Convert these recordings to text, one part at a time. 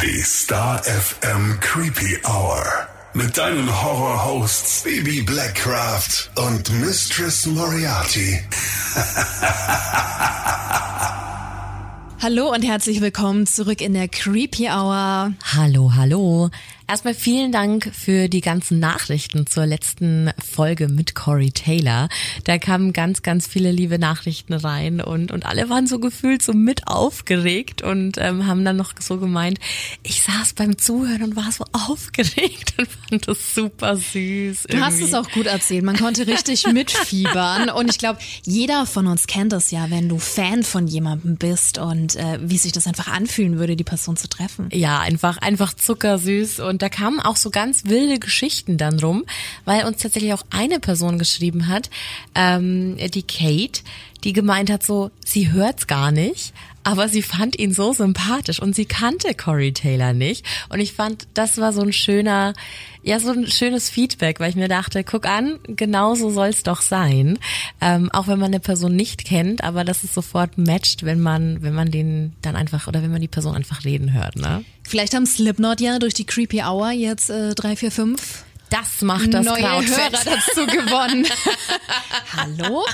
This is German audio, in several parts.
Die Star FM Creepy Hour. Mit deinen Horror-Hosts Baby Blackcraft und Mistress Moriarty. Hallo und herzlich willkommen zurück in der Creepy Hour. Hallo, hallo. Erstmal vielen Dank für die ganzen Nachrichten zur letzten Folge mit Corey Taylor. Da kamen ganz, ganz viele liebe Nachrichten rein und, und alle waren so gefühlt so mit aufgeregt und ähm, haben dann noch so gemeint, ich saß beim Zuhören und war so aufgeregt und fand das super süß. Irgendwie. Du hast es auch gut erzählt. Man konnte richtig mitfiebern und ich glaube, jeder von uns kennt das ja, wenn du Fan von jemandem bist und äh, wie sich das einfach anfühlen würde, die Person zu treffen. Ja, einfach, einfach zuckersüß und und da kamen auch so ganz wilde Geschichten dann rum, weil uns tatsächlich auch eine Person geschrieben hat, ähm, die Kate, die gemeint hat so, sie hört's gar nicht, aber sie fand ihn so sympathisch und sie kannte Corey Taylor nicht. Und ich fand, das war so ein schöner, ja, so ein schönes Feedback, weil ich mir dachte, guck an, genau so soll's doch sein. Ähm, auch wenn man eine Person nicht kennt, aber das ist sofort matcht, wenn man, wenn man den dann einfach oder wenn man die Person einfach reden hört, ne? Vielleicht haben Slipknot ja durch die Creepy Hour jetzt äh, drei, vier, fünf das macht das neue Crowdfest. Hörer dazu gewonnen. Hallo?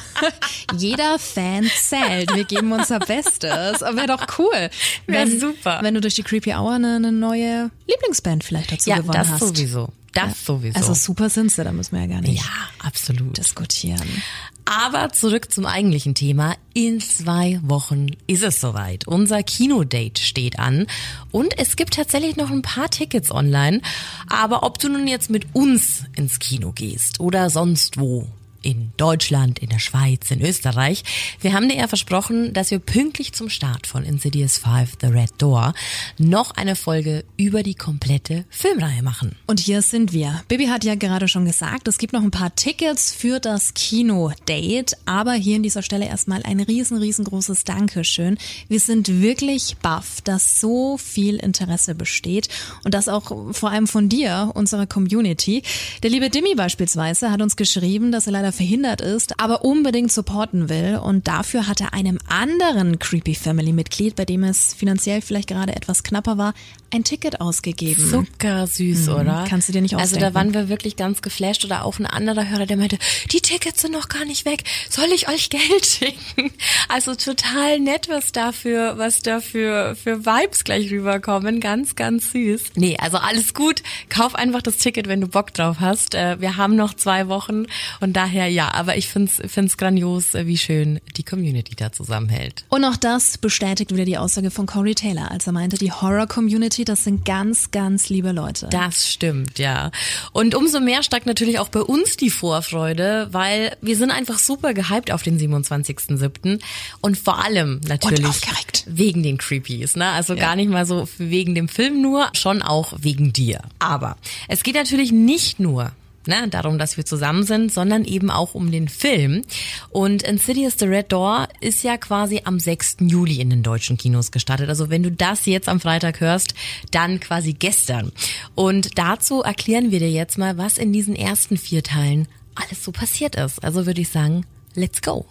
Jeder Fan zählt. Wir geben unser Bestes. Wäre doch cool. Wär wenn, super. Wenn du durch die Creepy Hour eine, eine neue Lieblingsband vielleicht dazu Ja, gewonnen das hast. sowieso. Das sowieso. Also super sind sie, da müssen wir ja gar nicht ja, absolut. diskutieren. Aber zurück zum eigentlichen Thema. In zwei Wochen ist es soweit. Unser Kinodate steht an und es gibt tatsächlich noch ein paar Tickets online. Aber ob du nun jetzt mit uns ins Kino gehst oder sonst wo, in Deutschland, in der Schweiz, in Österreich. Wir haben dir ja versprochen, dass wir pünktlich zum Start von Insidious 5 The Red Door noch eine Folge über die komplette Filmreihe machen. Und hier sind wir. Bibi hat ja gerade schon gesagt, es gibt noch ein paar Tickets für das Kino-Date, aber hier an dieser Stelle erstmal ein riesen, riesengroßes Dankeschön. Wir sind wirklich baff, dass so viel Interesse besteht und das auch vor allem von dir, unserer Community. Der liebe Dimi beispielsweise hat uns geschrieben, dass er leider verhindert ist, aber unbedingt supporten will. Und dafür hat er einem anderen Creepy Family Mitglied, bei dem es finanziell vielleicht gerade etwas knapper war, ein Ticket ausgegeben. Zuckersüß, oder? Mhm. Kannst du dir nicht Also da ausdenken. waren wir wirklich ganz geflasht oder auch ein anderer Hörer, der meinte, die Tickets sind noch gar nicht weg. Soll ich euch Geld schicken? Also total nett, was dafür, was da für, Vibes gleich rüberkommen. Ganz, ganz süß. Nee, also alles gut. Kauf einfach das Ticket, wenn du Bock drauf hast. Äh, Wir haben noch zwei Wochen und daher ja, aber ich find's, find's grandios, äh, wie schön die Community da zusammenhält. Und auch das bestätigt wieder die Aussage von Corey Taylor, als er meinte, die Horror-Community, das sind ganz, ganz liebe Leute. Das stimmt, ja. Und umso mehr steigt natürlich auch bei uns die Vorfreude, weil wir sind einfach super gehypt auf den 27.07. Und vor allem natürlich wegen den Creepies, ne? Also gar nicht mal so wegen dem Film nur, schon auch wegen dir. Aber es geht natürlich nicht nur Ne, darum, dass wir zusammen sind, sondern eben auch um den Film. Und Insidious The Red Door ist ja quasi am 6. Juli in den deutschen Kinos gestartet. Also wenn du das jetzt am Freitag hörst, dann quasi gestern. Und dazu erklären wir dir jetzt mal, was in diesen ersten vier Teilen alles so passiert ist. Also würde ich sagen, let's go.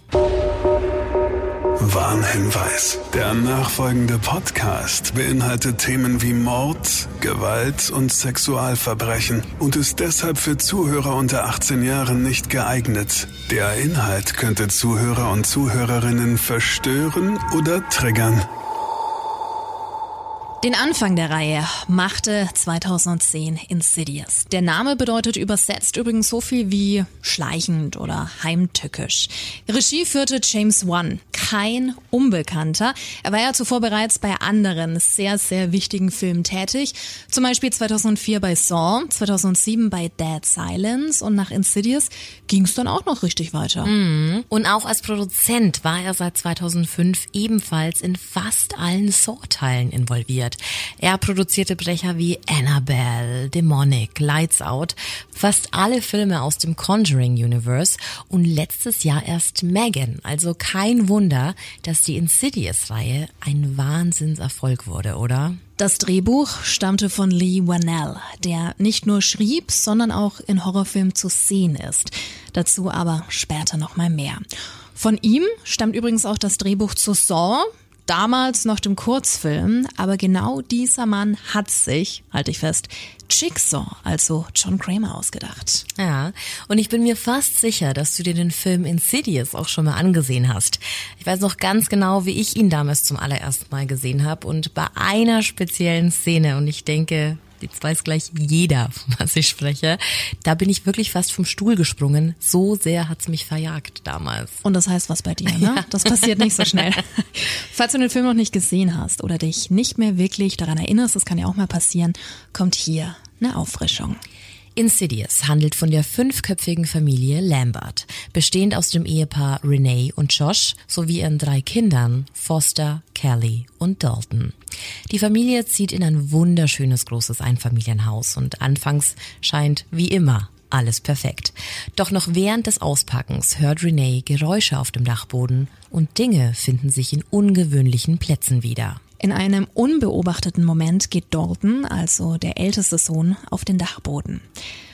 Warnhinweis. Der nachfolgende Podcast beinhaltet Themen wie Mord, Gewalt und Sexualverbrechen und ist deshalb für Zuhörer unter 18 Jahren nicht geeignet. Der Inhalt könnte Zuhörer und Zuhörerinnen verstören oder triggern. Den Anfang der Reihe machte 2010 Insidious. Der Name bedeutet übersetzt übrigens so viel wie schleichend oder heimtückisch. Regie führte James Wan, kein Unbekannter. Er war ja zuvor bereits bei anderen sehr, sehr wichtigen Filmen tätig. Zum Beispiel 2004 bei Saw, 2007 bei Dead Silence und nach Insidious ging es dann auch noch richtig weiter. Und auch als Produzent war er seit 2005 ebenfalls in fast allen Saw-Teilen involviert. Er produzierte Brecher wie Annabelle, Demonic, Lights Out, fast alle Filme aus dem Conjuring Universe und letztes Jahr erst Megan. Also kein Wunder, dass die Insidious-Reihe ein Wahnsinnserfolg wurde, oder? Das Drehbuch stammte von Lee Wanell, der nicht nur schrieb, sondern auch in Horrorfilmen zu sehen ist. Dazu aber später noch mal mehr. Von ihm stammt übrigens auch das Drehbuch zu Saw, damals noch dem Kurzfilm, aber genau dieser Mann hat sich, halte ich fest, Jigsaw, also John Kramer, ausgedacht. Ja, und ich bin mir fast sicher, dass du dir den Film Insidious auch schon mal angesehen hast. Ich weiß noch ganz genau, wie ich ihn damals zum allerersten Mal gesehen habe und bei einer speziellen Szene und ich denke, jetzt weiß gleich jeder, was ich spreche. Da bin ich wirklich fast vom Stuhl gesprungen. So sehr hat's mich verjagt damals. Und das heißt was bei dir, ne? Ja. Das passiert nicht so schnell. Falls du den Film noch nicht gesehen hast oder dich nicht mehr wirklich daran erinnerst, das kann ja auch mal passieren, kommt hier eine Auffrischung. Insidious handelt von der fünfköpfigen Familie Lambert, bestehend aus dem Ehepaar Renee und Josh sowie ihren drei Kindern Foster, Kelly und Dalton. Die Familie zieht in ein wunderschönes großes Einfamilienhaus und anfangs scheint wie immer alles perfekt. Doch noch während des Auspackens hört Renee Geräusche auf dem Dachboden und Dinge finden sich in ungewöhnlichen Plätzen wieder. In einem unbeobachteten Moment geht Dalton, also der älteste Sohn, auf den Dachboden.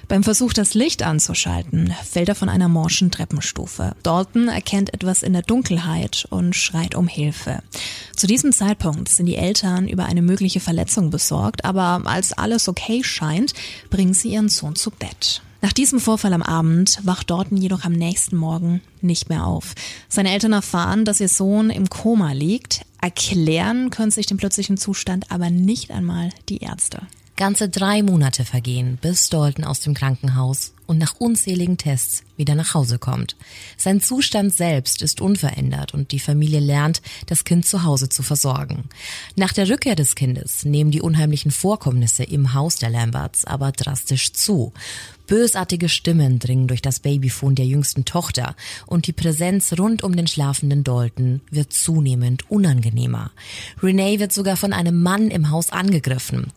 Beim Versuch, das Licht anzuschalten, fällt er von einer morschen Treppenstufe. Dalton erkennt etwas in der Dunkelheit und schreit um Hilfe. Zu diesem Zeitpunkt sind die Eltern über eine mögliche Verletzung besorgt, aber als alles okay scheint, bringen sie ihren Sohn zu Bett. Nach diesem Vorfall am Abend wacht Dalton jedoch am nächsten Morgen nicht mehr auf. Seine Eltern erfahren, dass ihr Sohn im Koma liegt. Erklären können sich den plötzlichen Zustand aber nicht einmal die Ärzte. Ganze drei Monate vergehen, bis Dalton aus dem Krankenhaus und nach unzähligen Tests wieder nach Hause kommt. Sein Zustand selbst ist unverändert und die Familie lernt, das Kind zu Hause zu versorgen. Nach der Rückkehr des Kindes nehmen die unheimlichen Vorkommnisse im Haus der Lamberts aber drastisch zu. Bösartige Stimmen dringen durch das Babyphone der jüngsten Tochter und die Präsenz rund um den schlafenden Dalton wird zunehmend unangenehmer. Renee wird sogar von einem Mann im Haus angegriffen.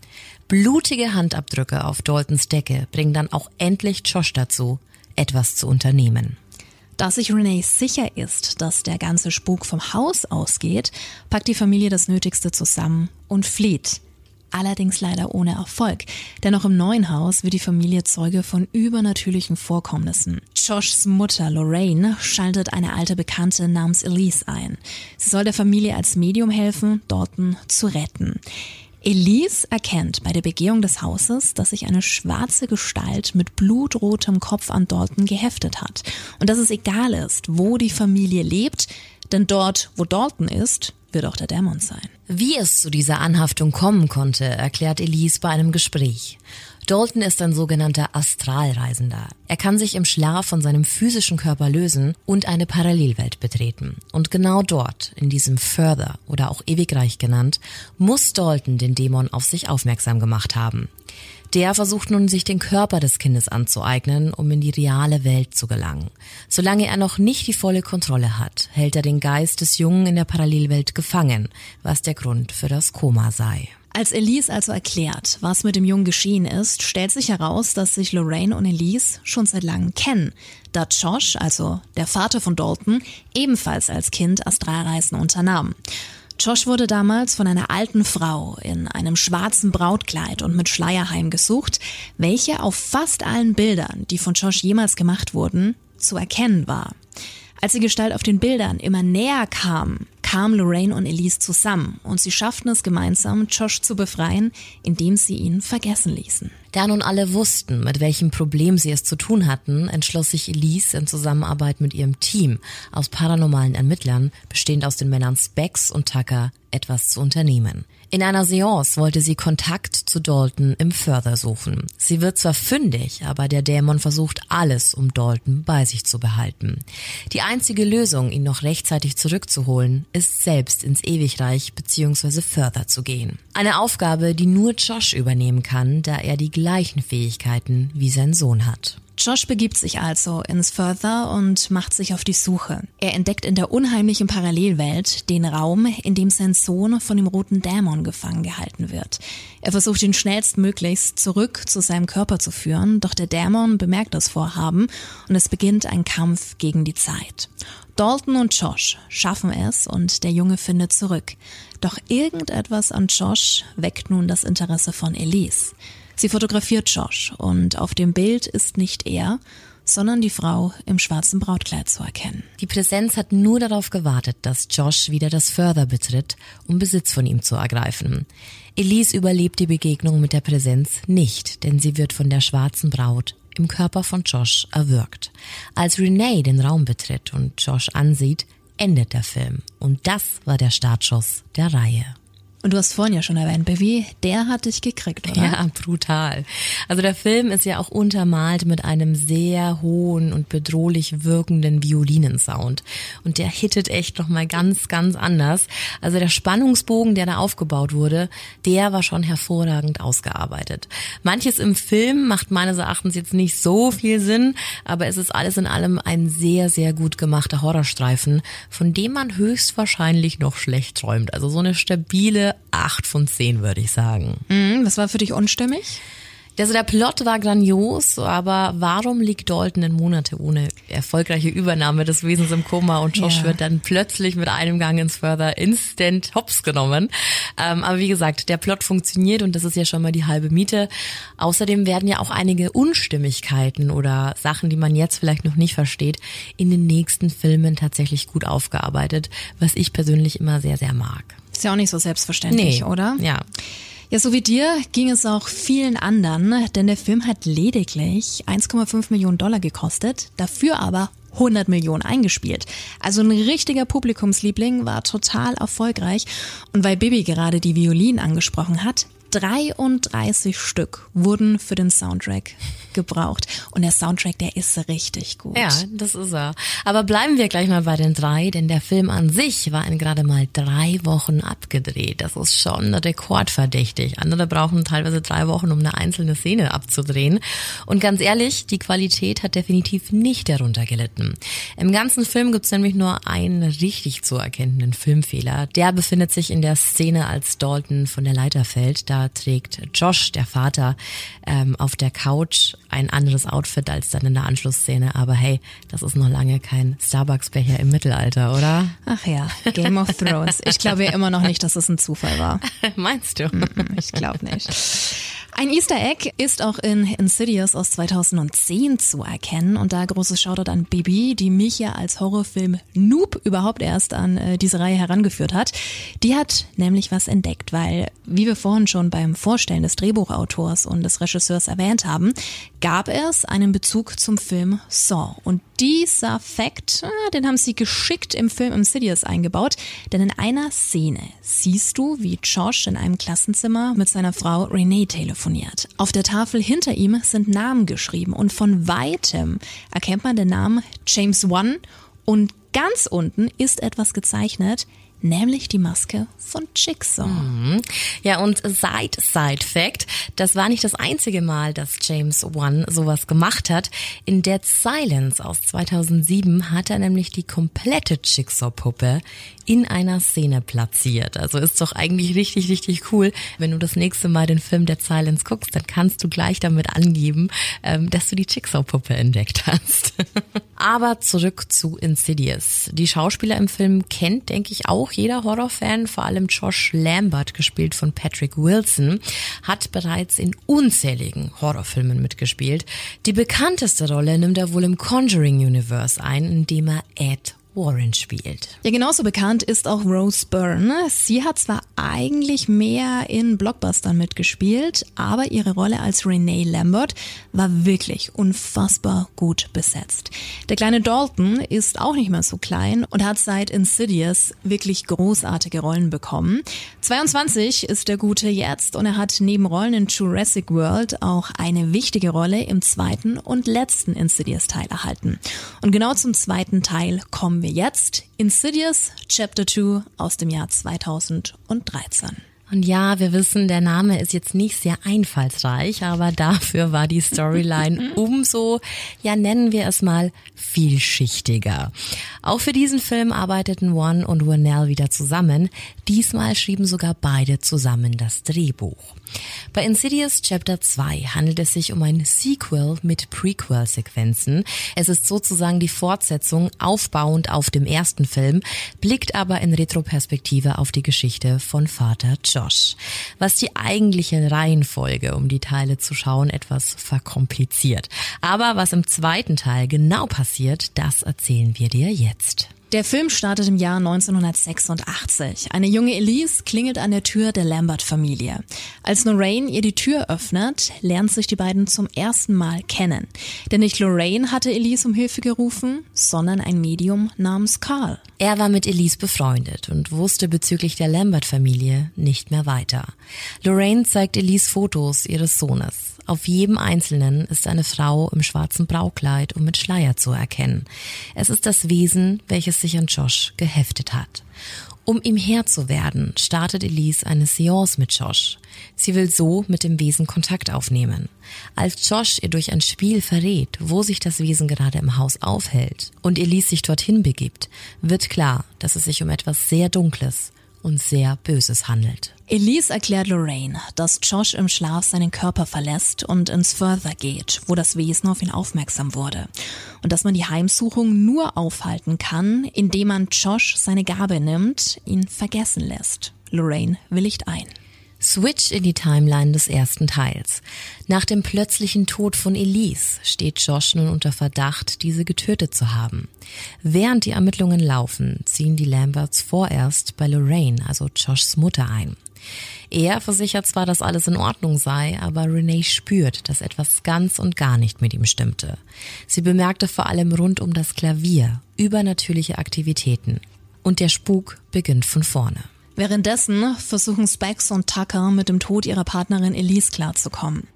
Blutige Handabdrücke auf Daltons Decke bringen dann auch endlich Josh dazu, etwas zu unternehmen. Da sich Renee sicher ist, dass der ganze Spuk vom Haus ausgeht, packt die Familie das Nötigste zusammen und flieht. Allerdings leider ohne Erfolg, denn auch im neuen Haus wird die Familie Zeuge von übernatürlichen Vorkommnissen. Joshs Mutter Lorraine schaltet eine alte Bekannte namens Elise ein. Sie soll der Familie als Medium helfen, Dalton zu retten. Elise erkennt bei der Begehung des Hauses, dass sich eine schwarze Gestalt mit blutrotem Kopf an Dalton geheftet hat und dass es egal ist, wo die Familie lebt, denn dort, wo Dalton ist, wird auch der Dämon sein. Wie es zu dieser Anhaftung kommen konnte, erklärt Elise bei einem Gespräch. Dalton ist ein sogenannter Astralreisender. Er kann sich im Schlaf von seinem physischen Körper lösen und eine Parallelwelt betreten. Und genau dort, in diesem Further oder auch Ewigreich genannt, muss Dalton den Dämon auf sich aufmerksam gemacht haben. Der versucht nun, sich den Körper des Kindes anzueignen, um in die reale Welt zu gelangen. Solange er noch nicht die volle Kontrolle hat, hält er den Geist des Jungen in der Parallelwelt gefangen, was der Grund für das Koma sei. Als Elise also erklärt, was mit dem Jungen geschehen ist, stellt sich heraus, dass sich Lorraine und Elise schon seit langem kennen, da Josh, also der Vater von Dalton, ebenfalls als Kind Astralreisen unternahm. Josh wurde damals von einer alten Frau in einem schwarzen Brautkleid und mit Schleier heimgesucht, welche auf fast allen Bildern, die von Josh jemals gemacht wurden, zu erkennen war. Als die Gestalt auf den Bildern immer näher kam, kamen Lorraine und Elise zusammen und sie schafften es gemeinsam, Josh zu befreien, indem sie ihn vergessen ließen. Da nun alle wussten, mit welchem Problem sie es zu tun hatten, entschloss sich Elise in Zusammenarbeit mit ihrem Team aus paranormalen Ermittlern, bestehend aus den Männern Specs und Tucker, etwas zu unternehmen. In einer Seance wollte sie Kontakt zu Dalton im Further suchen. Sie wird zwar fündig, aber der Dämon versucht alles, um Dalton bei sich zu behalten. Die einzige Lösung, ihn noch rechtzeitig zurückzuholen, ist selbst ins Ewigreich bzw. Further zu gehen. Eine Aufgabe, die nur Josh übernehmen kann, da er die gleichen Fähigkeiten wie sein Sohn hat. Josh begibt sich also ins Further und macht sich auf die Suche. Er entdeckt in der unheimlichen Parallelwelt den Raum, in dem sein Sohn von dem roten Dämon gefangen gehalten wird. Er versucht ihn schnellstmöglichst zurück zu seinem Körper zu führen, doch der Dämon bemerkt das Vorhaben und es beginnt ein Kampf gegen die Zeit. Dalton und Josh schaffen es und der Junge findet zurück. Doch irgendetwas an Josh weckt nun das Interesse von Elise. Sie fotografiert Josh und auf dem Bild ist nicht er, sondern die Frau im schwarzen Brautkleid zu erkennen. Die Präsenz hat nur darauf gewartet, dass Josh wieder das Further betritt, um Besitz von ihm zu ergreifen. Elise überlebt die Begegnung mit der Präsenz nicht, denn sie wird von der schwarzen Braut im Körper von Josh erwürgt. Als Renee den Raum betritt und Josh ansieht, endet der Film. Und das war der Startschuss der Reihe. Und du hast vorhin ja schon erwähnt, Baby, der hat dich gekriegt, oder? Ja, brutal. Also der Film ist ja auch untermalt mit einem sehr hohen und bedrohlich wirkenden Violinensound. Und der hittet echt nochmal ganz, ganz anders. Also der Spannungsbogen, der da aufgebaut wurde, der war schon hervorragend ausgearbeitet. Manches im Film macht meines Erachtens jetzt nicht so viel Sinn, aber es ist alles in allem ein sehr, sehr gut gemachter Horrorstreifen, von dem man höchstwahrscheinlich noch schlecht träumt. Also so eine stabile acht von zehn, würde ich sagen. Mhm, was war für dich unstimmig? Also der Plot war grandios, aber warum liegt Dalton in Monate ohne erfolgreiche Übernahme des Wesens im Koma und Josh ja. wird dann plötzlich mit einem Gang ins Further instant hops genommen? Ähm, aber wie gesagt, der Plot funktioniert und das ist ja schon mal die halbe Miete. Außerdem werden ja auch einige Unstimmigkeiten oder Sachen, die man jetzt vielleicht noch nicht versteht, in den nächsten Filmen tatsächlich gut aufgearbeitet, was ich persönlich immer sehr, sehr mag. Ist ja auch nicht so selbstverständlich, nee. oder? Ja. Ja, so wie dir ging es auch vielen anderen, denn der Film hat lediglich 1,5 Millionen Dollar gekostet, dafür aber 100 Millionen eingespielt. Also ein richtiger Publikumsliebling, war total erfolgreich. Und weil Bibi gerade die Violinen angesprochen hat, 33 Stück wurden für den Soundtrack gebraucht. Und der Soundtrack, der ist richtig gut. Ja, das ist er. Aber bleiben wir gleich mal bei den drei, denn der Film an sich war in gerade mal drei Wochen abgedreht. Das ist schon rekordverdächtig. Andere brauchen teilweise drei Wochen, um eine einzelne Szene abzudrehen. Und ganz ehrlich, die Qualität hat definitiv nicht darunter gelitten. Im ganzen Film gibt's nämlich nur einen richtig zu erkennenden Filmfehler. Der befindet sich in der Szene, als Dalton von der Leiter fällt. Da trägt Josh, der Vater, ähm, auf der Couch ein anderes Outfit als dann in der Anschlussszene. Aber hey, das ist noch lange kein Starbucks-Becher im Mittelalter, oder? Ach ja, Game of Thrones. Ich glaube ja immer noch nicht, dass es ein Zufall war. Meinst du? Ich glaube nicht. Ein Easter Egg ist auch in Insidious aus 2010 zu erkennen und da großes Shoutout an Bibi, die mich ja als Horrorfilm Noob überhaupt erst an äh, diese Reihe herangeführt hat. Die hat nämlich was entdeckt, weil, wie wir vorhin schon beim Vorstellen des Drehbuchautors und des Regisseurs erwähnt haben, gab es einen Bezug zum Film Saw und dieser Fakt, ah, den haben sie geschickt im Film Insidious eingebaut, denn in einer Szene siehst du, wie Josh in einem Klassenzimmer mit seiner Frau Renee telefoniert. Auf der Tafel hinter ihm sind Namen geschrieben und von weitem erkennt man den Namen James One und ganz unten ist etwas gezeichnet, nämlich die Maske von Jigsaw. Mhm. Ja, und Side Side Fact, das war nicht das einzige Mal, dass James Wan sowas gemacht hat. In Dead Silence aus 2007 hat er nämlich die komplette Jigsaw-Puppe in einer Szene platziert. Also ist doch eigentlich richtig, richtig cool. Wenn du das nächste Mal den Film Dead Silence guckst, dann kannst du gleich damit angeben, ähm, dass du die Jigsaw-Puppe entdeckt hast. Aber zurück zu Insidious. Die Schauspieler im Film kennt, denke ich, auch jeder Horrorfan, vor allem Josh Lambert, gespielt von Patrick Wilson, hat bereits in unzähligen Horrorfilmen mitgespielt. Die bekannteste Rolle nimmt er wohl im Conjuring Universe ein, indem er Ed Warren spielt. Ja, genauso bekannt ist auch Rose Byrne. Sie hat zwar eigentlich mehr in Blockbustern mitgespielt, aber ihre Rolle als Renee Lambert war wirklich unfassbar gut besetzt. Der kleine Dalton ist auch nicht mehr so klein und hat seit Insidious wirklich großartige Rollen bekommen. 22 ist der Gute jetzt und er hat neben Rollen in Jurassic World auch eine wichtige Rolle im zweiten und letzten Insidious-Teil erhalten. Und genau zum zweiten Teil kommen wir jetzt Insidious Chapter 2 aus dem Jahr 2013. Und ja, wir wissen, der Name ist jetzt nicht sehr einfallsreich, aber dafür war die Storyline umso, ja nennen wir es mal, vielschichtiger. Auch für diesen Film arbeiteten One und Wernell wieder zusammen. Diesmal schrieben sogar beide zusammen das Drehbuch. Bei Insidious Chapter 2 handelt es sich um ein Sequel mit Prequel-Sequenzen. Es ist sozusagen die Fortsetzung aufbauend auf dem ersten Film, blickt aber in Retroperspektive auf die Geschichte von Vater Josh. Was die eigentliche Reihenfolge, um die Teile zu schauen, etwas verkompliziert. Aber was im zweiten Teil genau passiert, das erzählen wir dir jetzt. Der Film startet im Jahr 1986. Eine junge Elise klingelt an der Tür der Lambert-Familie. Als Lorraine ihr die Tür öffnet, lernt sich die beiden zum ersten Mal kennen. Denn nicht Lorraine hatte Elise um Hilfe gerufen, sondern ein Medium namens Carl. Er war mit Elise befreundet und wusste bezüglich der Lambert-Familie nicht mehr weiter. Lorraine zeigt Elise Fotos ihres Sohnes. Auf jedem einzelnen ist eine Frau im schwarzen Braukleid und mit Schleier zu erkennen. Es ist das Wesen, welches sich an Josh geheftet hat. Um ihm Herr zu werden, startet Elise eine Seance mit Josh. Sie will so mit dem Wesen Kontakt aufnehmen. Als Josh ihr durch ein Spiel verrät, wo sich das Wesen gerade im Haus aufhält und Elise sich dorthin begibt, wird klar, dass es sich um etwas sehr Dunkles und sehr Böses handelt. Elise erklärt Lorraine, dass Josh im Schlaf seinen Körper verlässt und ins Further geht, wo das Wesen auf ihn aufmerksam wurde. Und dass man die Heimsuchung nur aufhalten kann, indem man Josh seine Gabe nimmt, ihn vergessen lässt. Lorraine willigt ein. Switch in die Timeline des ersten Teils. Nach dem plötzlichen Tod von Elise steht Josh nun unter Verdacht, diese getötet zu haben. Während die Ermittlungen laufen, ziehen die Lamberts vorerst bei Lorraine, also Joshs Mutter, ein. Er versichert zwar, dass alles in Ordnung sei, aber Renee spürt, dass etwas ganz und gar nicht mit ihm stimmte. Sie bemerkte vor allem rund um das Klavier übernatürliche Aktivitäten. Und der Spuk beginnt von vorne. Währenddessen versuchen Specs und Tucker mit dem Tod ihrer Partnerin Elise klarzukommen.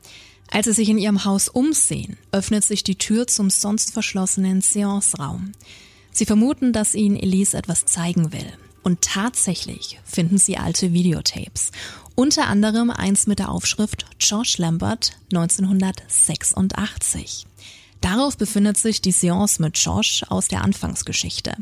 Als sie sich in ihrem Haus umsehen, öffnet sich die Tür zum sonst verschlossenen Seance-Raum. Sie vermuten, dass ihnen Elise etwas zeigen will. Und tatsächlich finden sie alte Videotapes. Unter anderem eins mit der Aufschrift Josh Lambert 1986. Darauf befindet sich die Seance mit Josh aus der Anfangsgeschichte.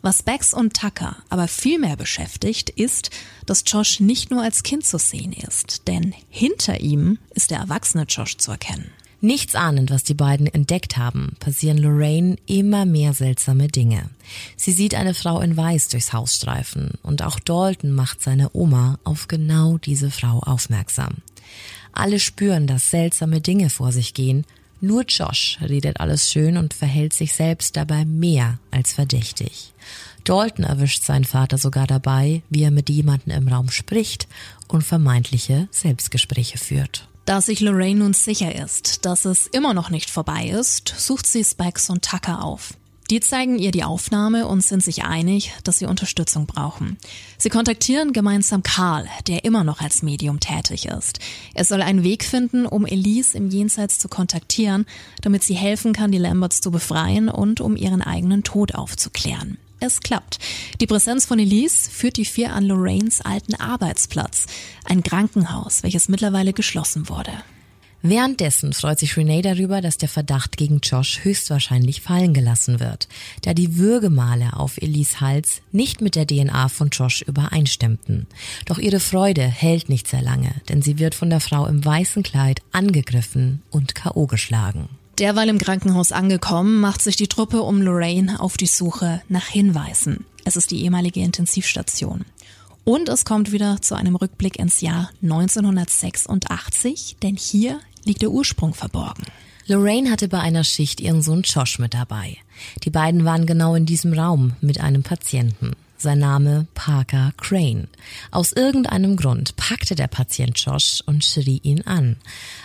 Was Bex und Tucker aber viel mehr beschäftigt, ist, dass Josh nicht nur als Kind zu sehen ist, denn hinter ihm ist der erwachsene Josh zu erkennen. Nichts ahnend, was die beiden entdeckt haben, passieren Lorraine immer mehr seltsame Dinge. Sie sieht eine Frau in Weiß durchs Haus streifen und auch Dalton macht seine Oma auf genau diese Frau aufmerksam. Alle spüren, dass seltsame Dinge vor sich gehen nur Josh redet alles schön und verhält sich selbst dabei mehr als verdächtig. Dalton erwischt seinen Vater sogar dabei, wie er mit jemandem im Raum spricht und vermeintliche Selbstgespräche führt. Da sich Lorraine nun sicher ist, dass es immer noch nicht vorbei ist, sucht sie Specs und Tucker auf. Die zeigen ihr die Aufnahme und sind sich einig, dass sie Unterstützung brauchen. Sie kontaktieren gemeinsam Karl, der immer noch als Medium tätig ist. Er soll einen Weg finden, um Elise im Jenseits zu kontaktieren, damit sie helfen kann, die Lamberts zu befreien und um ihren eigenen Tod aufzuklären. Es klappt. Die Präsenz von Elise führt die vier an Lorraines alten Arbeitsplatz, ein Krankenhaus, welches mittlerweile geschlossen wurde. Währenddessen freut sich Renee darüber, dass der Verdacht gegen Josh höchstwahrscheinlich fallen gelassen wird, da die Würgemale auf Elise Hals nicht mit der DNA von Josh übereinstimmten. Doch ihre Freude hält nicht sehr lange, denn sie wird von der Frau im weißen Kleid angegriffen und K.O. geschlagen. Derweil im Krankenhaus angekommen, macht sich die Truppe um Lorraine auf die Suche nach Hinweisen. Es ist die ehemalige Intensivstation. Und es kommt wieder zu einem Rückblick ins Jahr 1986, denn hier liegt der Ursprung verborgen. Lorraine hatte bei einer Schicht ihren Sohn Josh mit dabei. Die beiden waren genau in diesem Raum mit einem Patienten. Sein Name Parker Crane. Aus irgendeinem Grund packte der Patient Josh und schrie ihn an.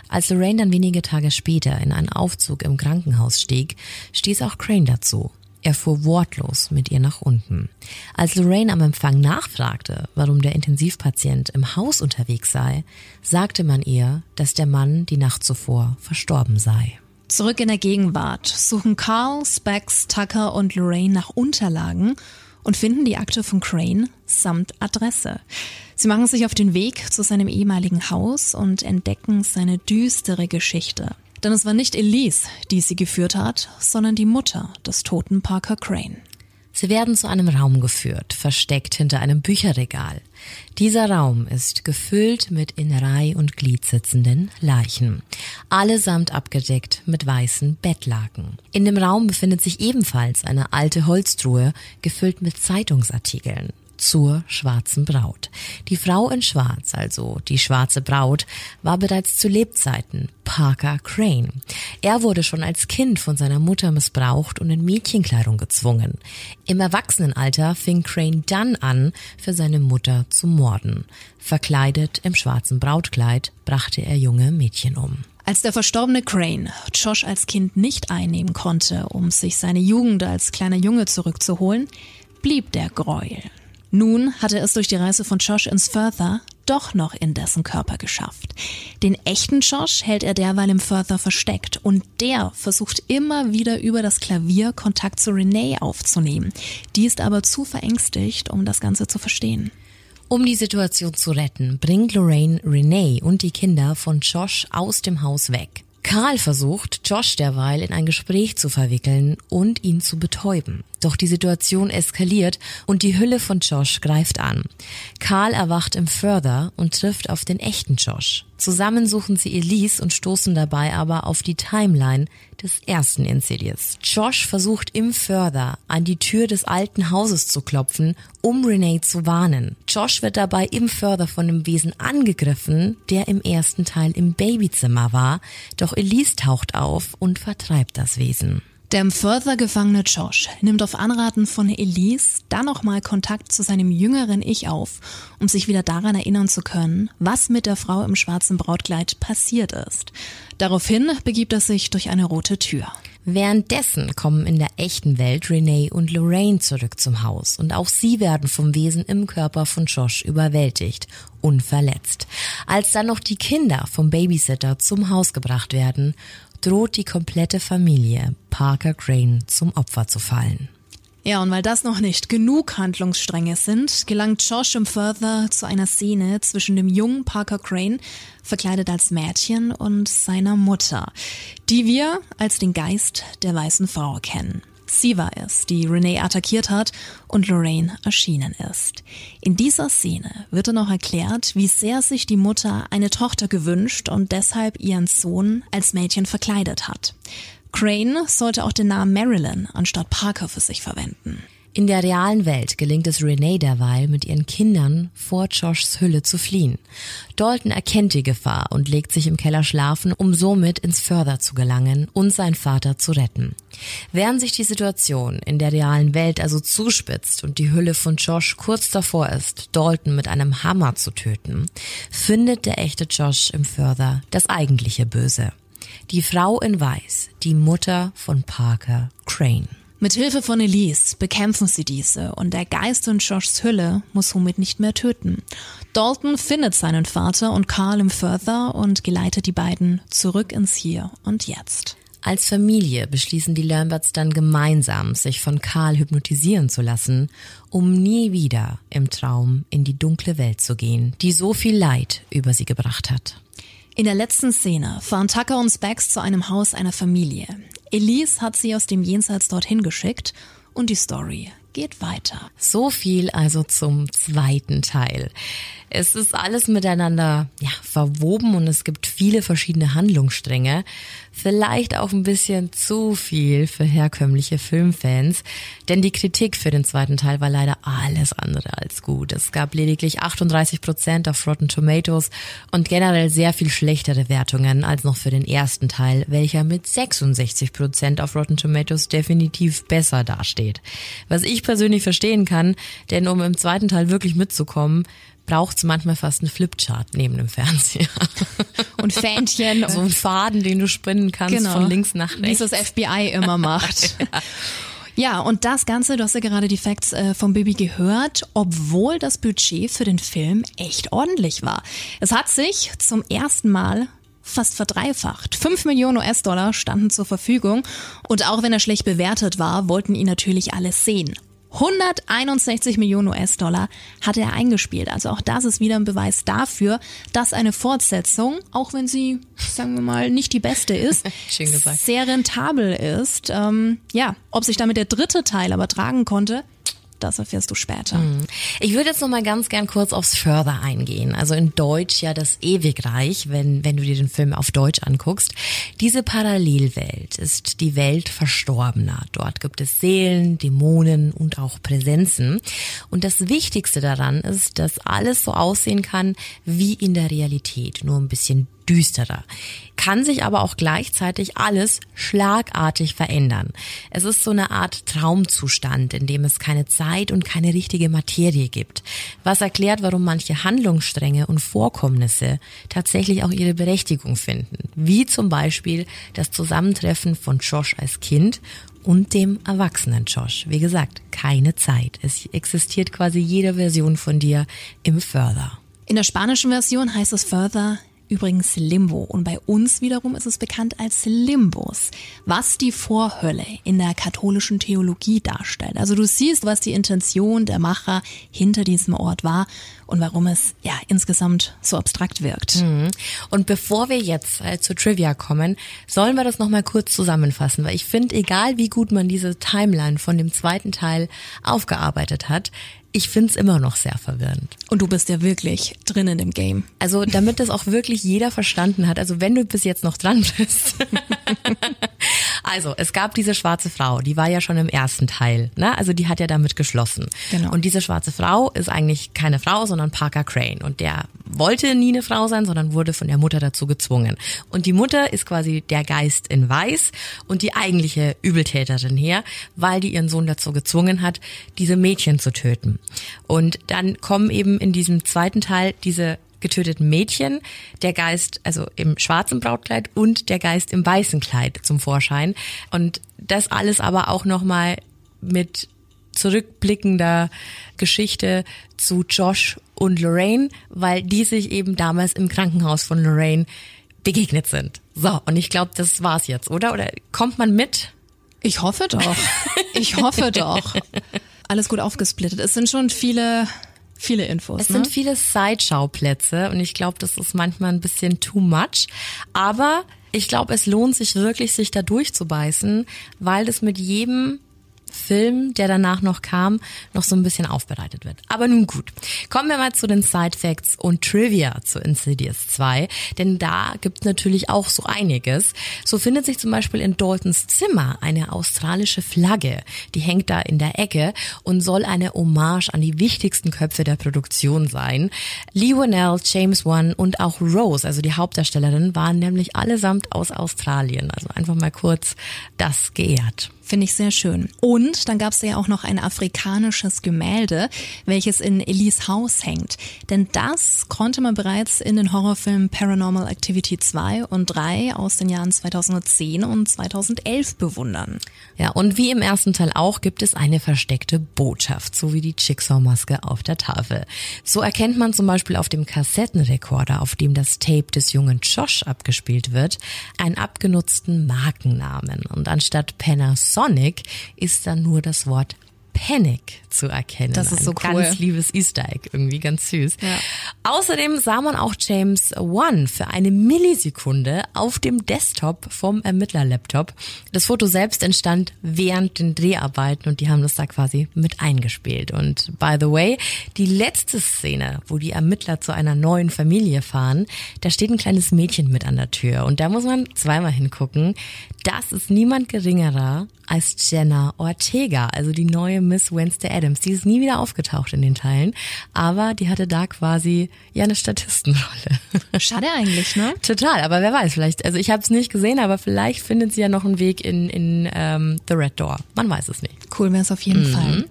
Als Lorraine dann wenige Tage später in einen Aufzug im Krankenhaus stieg, stieß auch Crane dazu. Er fuhr wortlos mit ihr nach unten. Als Lorraine am Empfang nachfragte, warum der Intensivpatient im Haus unterwegs sei, sagte man ihr, dass der Mann die Nacht zuvor verstorben sei. Zurück in der Gegenwart suchen Carl, Specs, Tucker und Lorraine nach Unterlagen und finden die Akte von Crane samt Adresse. Sie machen sich auf den Weg zu seinem ehemaligen Haus und entdecken seine düstere Geschichte. Denn es war nicht Elise, die sie geführt hat, sondern die Mutter des toten Parker Crane. Sie werden zu einem Raum geführt, versteckt hinter einem Bücherregal. Dieser Raum ist gefüllt mit in Reih und Glied sitzenden Leichen, allesamt abgedeckt mit weißen Bettlaken. In dem Raum befindet sich ebenfalls eine alte Holztruhe, gefüllt mit Zeitungsartikeln zur schwarzen Braut. Die Frau in Schwarz, also die schwarze Braut, war bereits zu Lebzeiten Parker Crane. Er wurde schon als Kind von seiner Mutter missbraucht und in Mädchenkleidung gezwungen. Im Erwachsenenalter fing Crane dann an, für seine Mutter zu morden. Verkleidet im schwarzen Brautkleid brachte er junge Mädchen um. Als der verstorbene Crane Josh als Kind nicht einnehmen konnte, um sich seine Jugend als kleiner Junge zurückzuholen, blieb der Gräuel. Nun hatte es durch die Reise von Josh ins Further doch noch in dessen Körper geschafft. Den echten Josh hält er derweil im Further versteckt und der versucht immer wieder über das Klavier Kontakt zu Renee aufzunehmen. Die ist aber zu verängstigt, um das Ganze zu verstehen. Um die Situation zu retten, bringt Lorraine Renee und die Kinder von Josh aus dem Haus weg. Karl versucht, Josh derweil in ein Gespräch zu verwickeln und ihn zu betäuben. Doch die Situation eskaliert und die Hülle von Josh greift an. Karl erwacht im Further und trifft auf den echten Josh. Zusammen suchen sie Elise und stoßen dabei aber auf die Timeline des ersten Insidious. Josh versucht im Further an die Tür des alten Hauses zu klopfen, um Renee zu warnen. Josh wird dabei im Further von einem Wesen angegriffen, der im ersten Teil im Babyzimmer war, doch Elise taucht auf und vertreibt das Wesen. Der im Further gefangene Josh nimmt auf Anraten von Elise dann nochmal Kontakt zu seinem jüngeren Ich auf, um sich wieder daran erinnern zu können, was mit der Frau im schwarzen Brautkleid passiert ist. Daraufhin begibt er sich durch eine rote Tür. Währenddessen kommen in der echten Welt Renee und Lorraine zurück zum Haus und auch sie werden vom Wesen im Körper von Josh überwältigt, unverletzt. Als dann noch die Kinder vom Babysitter zum Haus gebracht werden, droht die komplette Familie Parker Crane zum Opfer zu fallen. Ja, und weil das noch nicht genug Handlungsstränge sind, gelangt Josh im Further zu einer Szene zwischen dem jungen Parker Crane, verkleidet als Mädchen, und seiner Mutter, die wir als den Geist der weißen Frau kennen. Sie war es, die Renee attackiert hat und Lorraine erschienen ist. In dieser Szene wird dann auch erklärt, wie sehr sich die Mutter eine Tochter gewünscht und deshalb ihren Sohn als Mädchen verkleidet hat. Crane sollte auch den Namen Marilyn anstatt Parker für sich verwenden. In der realen Welt gelingt es Renee derweil, mit ihren Kindern vor Joshs Hülle zu fliehen. Dalton erkennt die Gefahr und legt sich im Keller schlafen, um somit ins Förder zu gelangen und seinen Vater zu retten. Während sich die Situation in der realen Welt also zuspitzt und die Hülle von Josh kurz davor ist, Dalton mit einem Hammer zu töten, findet der echte Josh im Förder das eigentliche Böse. Die Frau in Weiß, die Mutter von Parker Crane. Mit Hilfe von Elise bekämpfen sie diese und der Geist in Joshs Hülle muss somit nicht mehr töten. Dalton findet seinen Vater und Carl im Further und geleitet die beiden zurück ins Hier und Jetzt. Als Familie beschließen die Lamberts dann gemeinsam, sich von Karl hypnotisieren zu lassen, um nie wieder im Traum in die dunkle Welt zu gehen, die so viel Leid über sie gebracht hat. In der letzten Szene fahren Tucker und Specs zu einem Haus einer Familie. Elise hat sie aus dem Jenseits dorthin geschickt und die Story geht weiter. So viel also zum zweiten Teil. Es ist alles miteinander ja, verwoben und es gibt viele verschiedene Handlungsstränge. Vielleicht auch ein bisschen zu viel für herkömmliche Filmfans, denn die Kritik für den zweiten Teil war leider alles andere als gut. Es gab lediglich 38 Prozent auf Rotten Tomatoes und generell sehr viel schlechtere Wertungen als noch für den ersten Teil, welcher mit 66 Prozent auf Rotten Tomatoes definitiv besser dasteht. Was ich persönlich verstehen kann, denn um im zweiten Teil wirklich mitzukommen, braucht's manchmal fast einen Flipchart neben dem Fernseher. Und Fähnchen. so ein Faden, den du spinnen kannst genau. von links nach rechts. Wie das FBI immer macht. ja. Ja, und das Ganze, du hast ja gerade die Facts äh, vom Baby gehört, obwohl das Budget für den Film echt ordentlich war. Es hat sich zum ersten Mal fast verdreifacht. Fünf Millionen US-Dollar standen zur Verfügung und auch wenn er schlecht bewertet war, wollten ihn natürlich alle sehen. 161 Millionen US-Dollar hat er eingespielt. Also auch das ist wieder ein Beweis dafür, dass eine Fortsetzung, auch wenn sie, sagen wir mal, nicht die beste ist, sehr rentabel ist. Ähm, ja, ob sich damit der dritte Teil aber tragen konnte, das erfährst du später. Mhm. Ich würde jetzt noch mal ganz gern kurz aufs Further eingehen. Also in Deutsch ja das Ewigreich, wenn, wenn du dir den Film auf Deutsch anguckst. Diese Parallelwelt ist die Welt Verstorbener. Dort gibt es Seelen, Dämonen und auch Präsenzen. Und das Wichtigste daran ist, dass alles so aussehen kann wie in der Realität, nur ein bisschen düsterer. Kann sich aber auch gleichzeitig alles schlagartig verändern. Es ist so eine Art Traumzustand, in dem es keine Zeit und keine richtige Materie gibt. Was erklärt, warum manche Handlungsstränge und Vorkommnisse tatsächlich auch ihre Berechtigung finden. Wie zum Beispiel das Zusammentreffen von Josh als Kind und dem erwachsenen Josh. Wie gesagt, keine Zeit. Es existiert quasi jede Version von dir im Further. In der spanischen Version heißt es Further übrigens Limbo und bei uns wiederum ist es bekannt als Limbus, was die Vorhölle in der katholischen Theologie darstellt. Also du siehst, was die Intention der Macher hinter diesem Ort war und warum es ja insgesamt so abstrakt wirkt. Mhm. Und bevor wir jetzt äh, zu Trivia kommen, sollen wir das nochmal kurz zusammenfassen, weil ich finde, egal wie gut man diese Timeline von dem zweiten Teil aufgearbeitet hat, ich find's immer noch sehr verwirrend. Und du bist ja wirklich drin in dem Game. Also damit das auch wirklich jeder verstanden hat, also wenn du bis jetzt noch dran bist. also es gab diese schwarze Frau, die war ja schon im ersten Teil, ne? Also die hat ja damit geschlossen. Genau. Und diese schwarze Frau ist eigentlich keine Frau, sondern Parker Crane. Und der wollte nie eine Frau sein, sondern wurde von der Mutter dazu gezwungen. Und die Mutter ist quasi der Geist in Weiß und die eigentliche Übeltäterin her, weil die ihren Sohn dazu gezwungen hat, diese Mädchen zu töten. Und dann kommen eben in diesem zweiten Teil diese getöteten Mädchen, der Geist, also im schwarzen Brautkleid und der Geist im weißen Kleid zum Vorschein. Und das alles aber auch nochmal mit zurückblickender Geschichte zu Josh und Lorraine, weil die sich eben damals im Krankenhaus von Lorraine begegnet sind. So, und ich glaube, das war's jetzt, oder? Oder kommt man mit? Ich hoffe doch. Ich hoffe doch. Alles gut aufgesplittet. Es sind schon viele Viele Infos. Es ne? sind viele Sideschauplätze und ich glaube, das ist manchmal ein bisschen too much. Aber ich glaube, es lohnt sich wirklich, sich da durchzubeißen, weil das mit jedem Film, der danach noch kam, noch so ein bisschen aufbereitet wird. Aber nun gut. Kommen wir mal zu den Side Facts und Trivia zu Insidious 2, denn da gibt natürlich auch so einiges. So findet sich zum Beispiel in Daltons Zimmer eine australische Flagge. Die hängt da in der Ecke und soll eine Hommage an die wichtigsten Köpfe der Produktion sein. Lee Winnell, James Wan und auch Rose, also die Hauptdarstellerin, waren nämlich allesamt aus Australien. Also einfach mal kurz das geehrt. Finde ich sehr schön. Und dann gab es ja auch noch ein afrikanisches Gemälde, welches in Elise Haus hängt. Denn das konnte man bereits in den Horrorfilmen Paranormal Activity 2 und 3 aus den Jahren 2010 und 2011 bewundern. Ja, und wie im ersten Teil auch gibt es eine versteckte Botschaft, so wie die Jigsaw-Maske auf der Tafel. So erkennt man zum Beispiel auf dem Kassettenrekorder, auf dem das Tape des jungen Josh abgespielt wird, einen abgenutzten Markennamen. Und anstatt Penners Sonic ist dann nur das Wort Panic zu erkennen. Das ist so Ein cool. Ganz liebes Easter Egg, irgendwie ganz süß. Ja. Außerdem sah man auch James One für eine Millisekunde auf dem Desktop vom Ermittlerlaptop. Das Foto selbst entstand während den Dreharbeiten und die haben das da quasi mit eingespielt. Und by the way, die letzte Szene, wo die Ermittler zu einer neuen Familie fahren, da steht ein kleines Mädchen mit an der Tür und da muss man zweimal hingucken. Das ist niemand geringerer als Jenna Ortega, also die neue Miss Wednesday Adams. Die ist nie wieder aufgetaucht in den Teilen, aber die hatte da quasi ja eine Statistenrolle. Schade eigentlich, ne? Total, aber wer weiß, vielleicht, also ich habe es nicht gesehen, aber vielleicht findet sie ja noch einen Weg in, in ähm, The Red Door. Man weiß es nicht. Cool wäre es auf jeden mhm. Fall.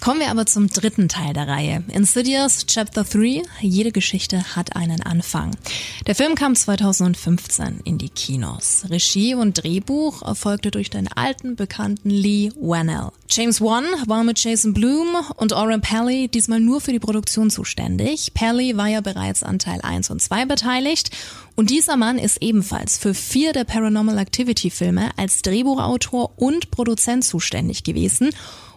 Kommen wir aber zum dritten Teil der Reihe. Insidious Chapter 3. Jede Geschichte hat einen Anfang. Der Film kam 2015 in die Kinos. Regie und Drehbuch erfolgte durch den alten bekannten Lee Wannell. James Wan war mit Jason Bloom und Oren Pally diesmal nur für die Produktion zuständig. Pally war ja bereits an Teil 1 und 2 beteiligt Und dieser Mann ist ebenfalls für vier der Paranormal Activity Filme als Drehbuchautor und Produzent zuständig gewesen.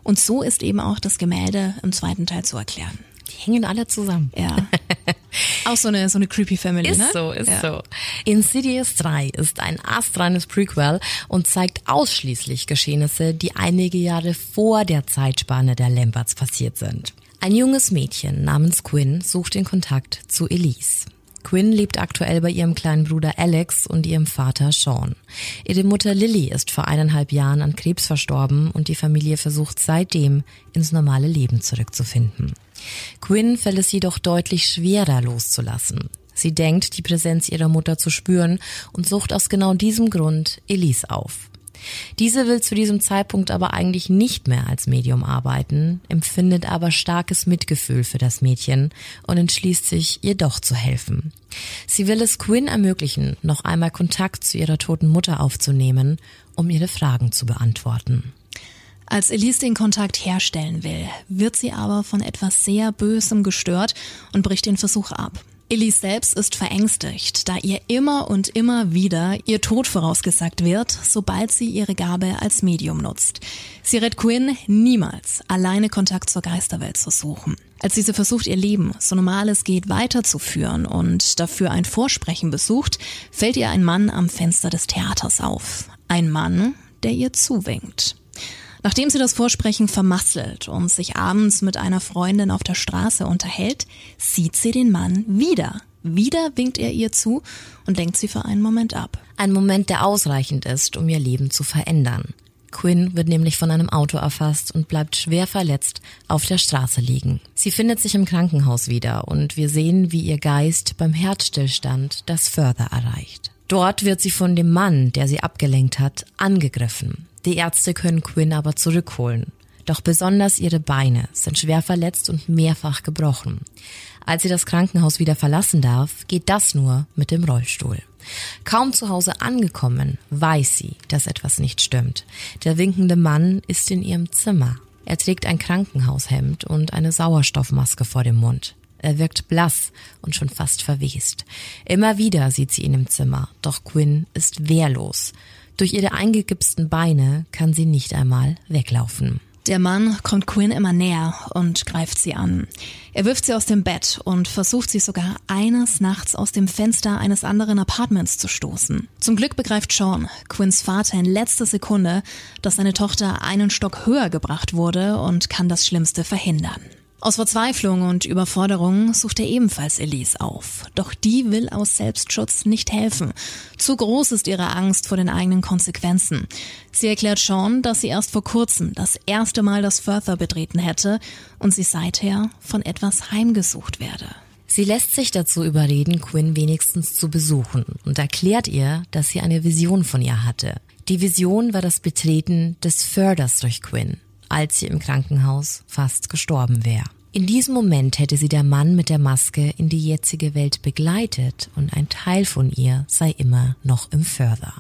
Und so ist eben auch das Gemälde im zweiten Teil zu erklären. Die hängen alle zusammen. Ja. Auch so eine, so eine creepy Family, ist ne? so, ist ja. so. Insidious 3 ist ein astreines Prequel und zeigt ausschließlich Geschehnisse, die einige Jahre vor der Zeitspanne der Lamberts passiert sind. Ein junges Mädchen namens Quinn sucht den Kontakt zu Elise. Quinn lebt aktuell bei ihrem kleinen Bruder Alex und ihrem Vater Sean. Ihre Mutter Lily ist vor eineinhalb Jahren an Krebs verstorben und die Familie versucht seitdem ins normale Leben zurückzufinden. Quinn fällt es jedoch deutlich schwerer loszulassen. Sie denkt, die Präsenz ihrer Mutter zu spüren und sucht aus genau diesem Grund Elise auf. Diese will zu diesem Zeitpunkt aber eigentlich nicht mehr als Medium arbeiten, empfindet aber starkes Mitgefühl für das Mädchen und entschließt sich, ihr doch zu helfen. Sie will es Quinn ermöglichen, noch einmal Kontakt zu ihrer toten Mutter aufzunehmen, um ihre Fragen zu beantworten. Als Elise den Kontakt herstellen will, wird sie aber von etwas sehr Bösem gestört und bricht den Versuch ab. Elise selbst ist verängstigt, da ihr immer und immer wieder ihr Tod vorausgesagt wird, sobald sie ihre Gabe als Medium nutzt. Sie rät Quinn niemals, alleine Kontakt zur Geisterwelt zu suchen. Als diese versucht, ihr Leben so normal es geht weiterzuführen und dafür ein Vorsprechen besucht, fällt ihr ein Mann am Fenster des Theaters auf. Ein Mann, der ihr zuwinkt. Nachdem sie das Vorsprechen vermasselt und sich abends mit einer Freundin auf der Straße unterhält, sieht sie den Mann wieder. Wieder winkt er ihr zu und lenkt sie für einen Moment ab. Ein Moment, der ausreichend ist, um ihr Leben zu verändern. Quinn wird nämlich von einem Auto erfasst und bleibt schwer verletzt auf der Straße liegen. Sie findet sich im Krankenhaus wieder und wir sehen, wie ihr Geist beim Herzstillstand das Further erreicht. Dort wird sie von dem Mann, der sie abgelenkt hat, angegriffen. Die Ärzte können Quinn aber zurückholen. Doch besonders ihre Beine sind schwer verletzt und mehrfach gebrochen. Als sie das Krankenhaus wieder verlassen darf, geht das nur mit dem Rollstuhl. Kaum zu Hause angekommen, weiß sie, dass etwas nicht stimmt. Der winkende Mann ist in ihrem Zimmer. Er trägt ein Krankenhaushemd und eine Sauerstoffmaske vor dem Mund. Er wirkt blass und schon fast verwest. Immer wieder sieht sie ihn im Zimmer, doch Quinn ist wehrlos. Durch ihre eingegipsten Beine kann sie nicht einmal weglaufen. Der Mann kommt Quinn immer näher und greift sie an. Er wirft sie aus dem Bett und versucht sie sogar eines Nachts aus dem Fenster eines anderen Apartments zu stoßen. Zum Glück begreift Sean, Quinns Vater, in letzter Sekunde, dass seine Tochter einen Stock höher gebracht wurde und kann das Schlimmste verhindern. Aus Verzweiflung und Überforderung sucht er ebenfalls Elise auf. Doch die will aus Selbstschutz nicht helfen. Zu groß ist ihre Angst vor den eigenen Konsequenzen. Sie erklärt Sean, dass sie erst vor kurzem das erste Mal das Further betreten hätte und sie seither von etwas heimgesucht werde. Sie lässt sich dazu überreden, Quinn wenigstens zu besuchen und erklärt ihr, dass sie eine Vision von ihr hatte. Die Vision war das Betreten des Furthers durch Quinn als sie im Krankenhaus fast gestorben wäre. In diesem Moment hätte sie der Mann mit der Maske in die jetzige Welt begleitet und ein Teil von ihr sei immer noch im Further.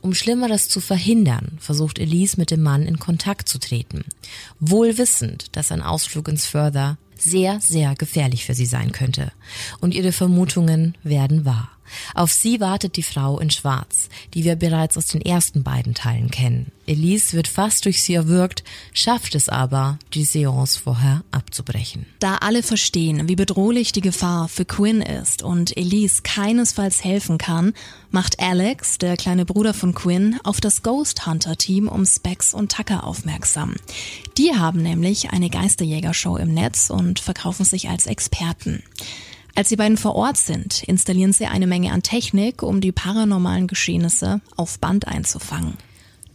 Um Schlimmeres zu verhindern, versucht Elise mit dem Mann in Kontakt zu treten, wohl wissend, dass ein Ausflug ins Further sehr, sehr gefährlich für sie sein könnte. Und ihre Vermutungen werden wahr. Auf sie wartet die Frau in Schwarz, die wir bereits aus den ersten beiden Teilen kennen. Elise wird fast durch sie erwürgt, schafft es aber, die Seance vorher abzubrechen. Da alle verstehen, wie bedrohlich die Gefahr für Quinn ist und Elise keinesfalls helfen kann, macht Alex, der kleine Bruder von Quinn, auf das Ghost Hunter Team um Specs und Tucker aufmerksam. Die haben nämlich eine Geisterjägershow im Netz und verkaufen sich als Experten. Als die beiden vor Ort sind, installieren sie eine Menge an Technik, um die paranormalen Geschehnisse auf Band einzufangen.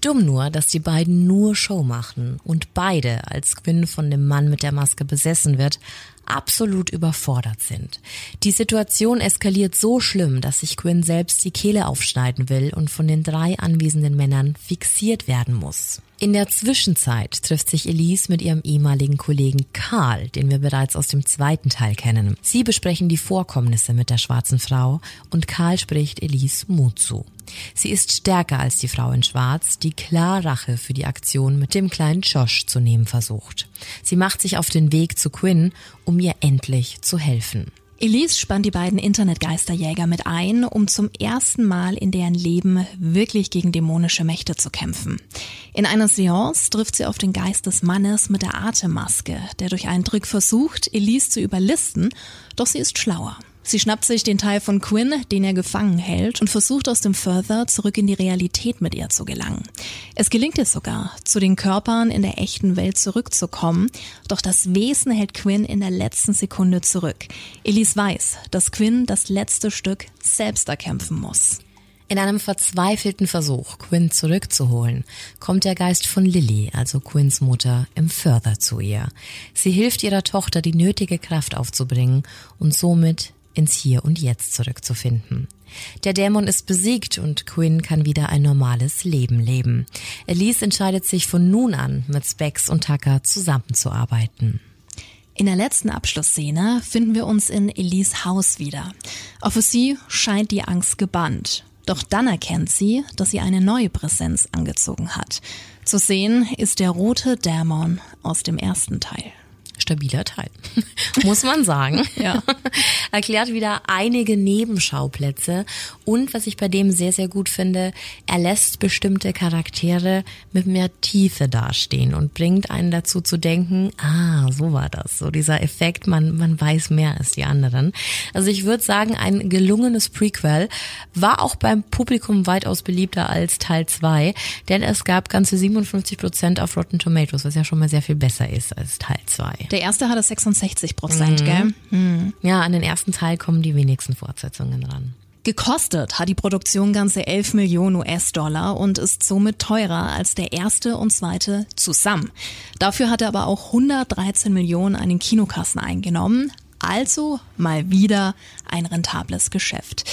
Dumm nur, dass die beiden nur Show machen und beide, als Quinn von dem Mann mit der Maske besessen wird, absolut überfordert sind. Die Situation eskaliert so schlimm, dass sich Quinn selbst die Kehle aufschneiden will und von den drei anwesenden Männern fixiert werden muss. In der Zwischenzeit trifft sich Elise mit ihrem ehemaligen Kollegen Karl, den wir bereits aus dem zweiten Teil kennen. Sie besprechen die Vorkommnisse mit der schwarzen Frau und Karl spricht Elise Mut zu. Sie ist stärker als die Frau in Schwarz, die klar Rache für die Aktion mit dem kleinen Josh zu nehmen versucht. Sie macht sich auf den Weg zu Quinn, um ihr endlich zu helfen. Elise spannt die beiden Internetgeisterjäger mit ein, um zum ersten Mal in deren Leben wirklich gegen dämonische Mächte zu kämpfen. In einer Seance trifft sie auf den Geist des Mannes mit der Atemmaske, der durch einen Trick versucht, Elise zu überlisten, doch sie ist schlauer. Sie schnappt sich den Teil von Quinn, den er gefangen hält, und versucht aus dem Further zurück in die Realität mit ihr zu gelangen. Es gelingt ihr sogar, zu den Körpern in der echten Welt zurückzukommen, doch das Wesen hält Quinn in der letzten Sekunde zurück. Elise weiß, dass Quinn das letzte Stück selbst erkämpfen muss. In einem verzweifelten Versuch, Quinn zurückzuholen, kommt der Geist von Lily, also Quinns Mutter, im Further zu ihr. Sie hilft ihrer Tochter, die nötige Kraft aufzubringen und somit ins Hier und Jetzt zurückzufinden. Der Dämon ist besiegt und Quinn kann wieder ein normales Leben leben. Elise entscheidet sich von nun an, mit Specs und Tucker zusammenzuarbeiten. In der letzten Abschlussszene finden wir uns in Elise Haus wieder. Für sie scheint die Angst gebannt. Doch dann erkennt sie, dass sie eine neue Präsenz angezogen hat. Zu sehen ist der rote Dämon aus dem ersten Teil stabiler Teil, muss man sagen. ja. Erklärt wieder einige Nebenschauplätze und was ich bei dem sehr, sehr gut finde, er lässt bestimmte Charaktere mit mehr Tiefe dastehen und bringt einen dazu zu denken, ah, so war das. So dieser Effekt, man, man weiß mehr als die anderen. Also ich würde sagen, ein gelungenes Prequel war auch beim Publikum weitaus beliebter als Teil 2, denn es gab ganze 57 Prozent auf Rotten Tomatoes, was ja schon mal sehr viel besser ist als Teil 2. Der erste hatte 66 Prozent, mhm. gell? Mhm. Ja, an den ersten Teil kommen die wenigsten Fortsetzungen ran. Gekostet hat die Produktion ganze 11 Millionen US-Dollar und ist somit teurer als der erste und zweite zusammen. Dafür hat er aber auch 113 Millionen an den Kinokassen eingenommen, also mal wieder ein rentables Geschäft.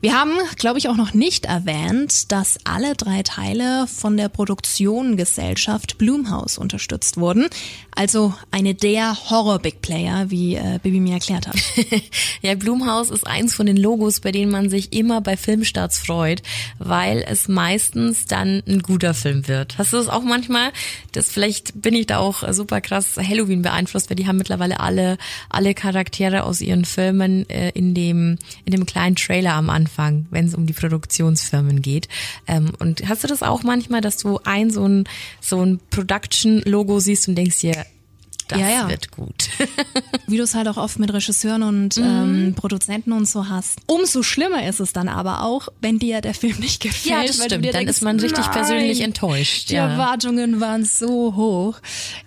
Wir haben, glaube ich, auch noch nicht erwähnt, dass alle drei Teile von der Produktionengesellschaft Blumhouse unterstützt wurden. Also eine der Horror-Big Player, wie äh, Bibi mir erklärt hat. ja, Blumhouse ist eins von den Logos, bei denen man sich immer bei Filmstarts freut, weil es meistens dann ein guter Film wird. Hast du das auch manchmal? Das vielleicht bin ich da auch super krass Halloween beeinflusst, weil die haben mittlerweile alle alle Charaktere Charaktere aus ihren Filmen äh, in dem in dem kleinen Trailer am Anfang, wenn es um die Produktionsfirmen geht. Ähm, und hast du das auch manchmal, dass du ein so ein so ein Production Logo siehst und denkst dir das ja, ja. wird gut. Wie du es halt auch oft mit Regisseuren und mhm. ähm, Produzenten und so hast. Umso schlimmer ist es dann aber auch, wenn dir der Film nicht gefällt. Ja, das stimmt. Dann denkst, ist man richtig nein, persönlich enttäuscht. Die ja. Erwartungen waren so hoch.